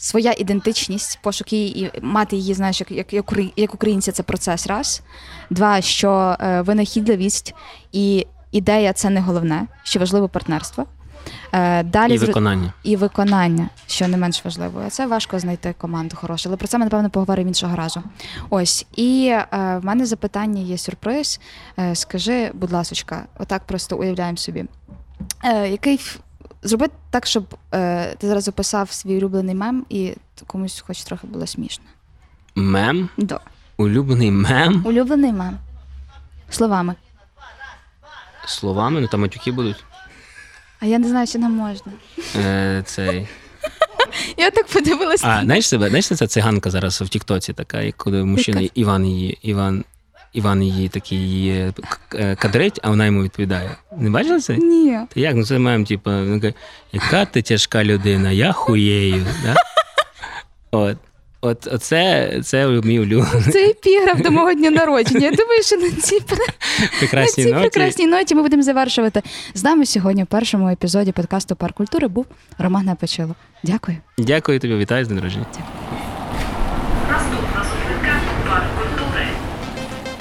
Своя ідентичність, пошук її і мати її, знаєш, як, як, як, як українця, це процес раз. Два, що е, винахідливість і ідея це не головне, що важливо партнерство. Е, далі І виконання. і виконання, що не менш важливо. Це важко знайти команду хорошу, але про це ми напевно поговоримо іншого разу. Ось і е, в мене запитання є сюрприз. Е, скажи, будь ласочка, отак просто уявляємо собі. Е, який зроби так, щоб е, ти зараз описав свій улюблений мем, і комусь хоч трохи було смішно. Мем, Да. улюблений мем. Улюблений мем. Словами. Словами, ну там матюки будуть. А я не знаю, чи нам можна. Е, цей. <laughs> Я так подивилась. А, знаєш себе, знаєш, ця циганка зараз в Тіктоці така, як коли мужчина Яка? Іван її, Іван, Іван її такий її е, кадрить, а вона йому відповідає. Не бачила це? Ні. Та як? Ну це мем, типу, яка ти тяжка людина, я хуєю. Да? <laughs> От. От оце це мій улюблений Це епіграф до мого дня народження. Я думаю, що на цій прекрасній на цій ноті. прекрасній ноті ми будемо завершувати. З нами сьогодні в першому епізоді подкасту Парк культури був Роман Напечило. Дякую. Дякую тобі, вітаю з днем народження. Наступна зупинка парк культури.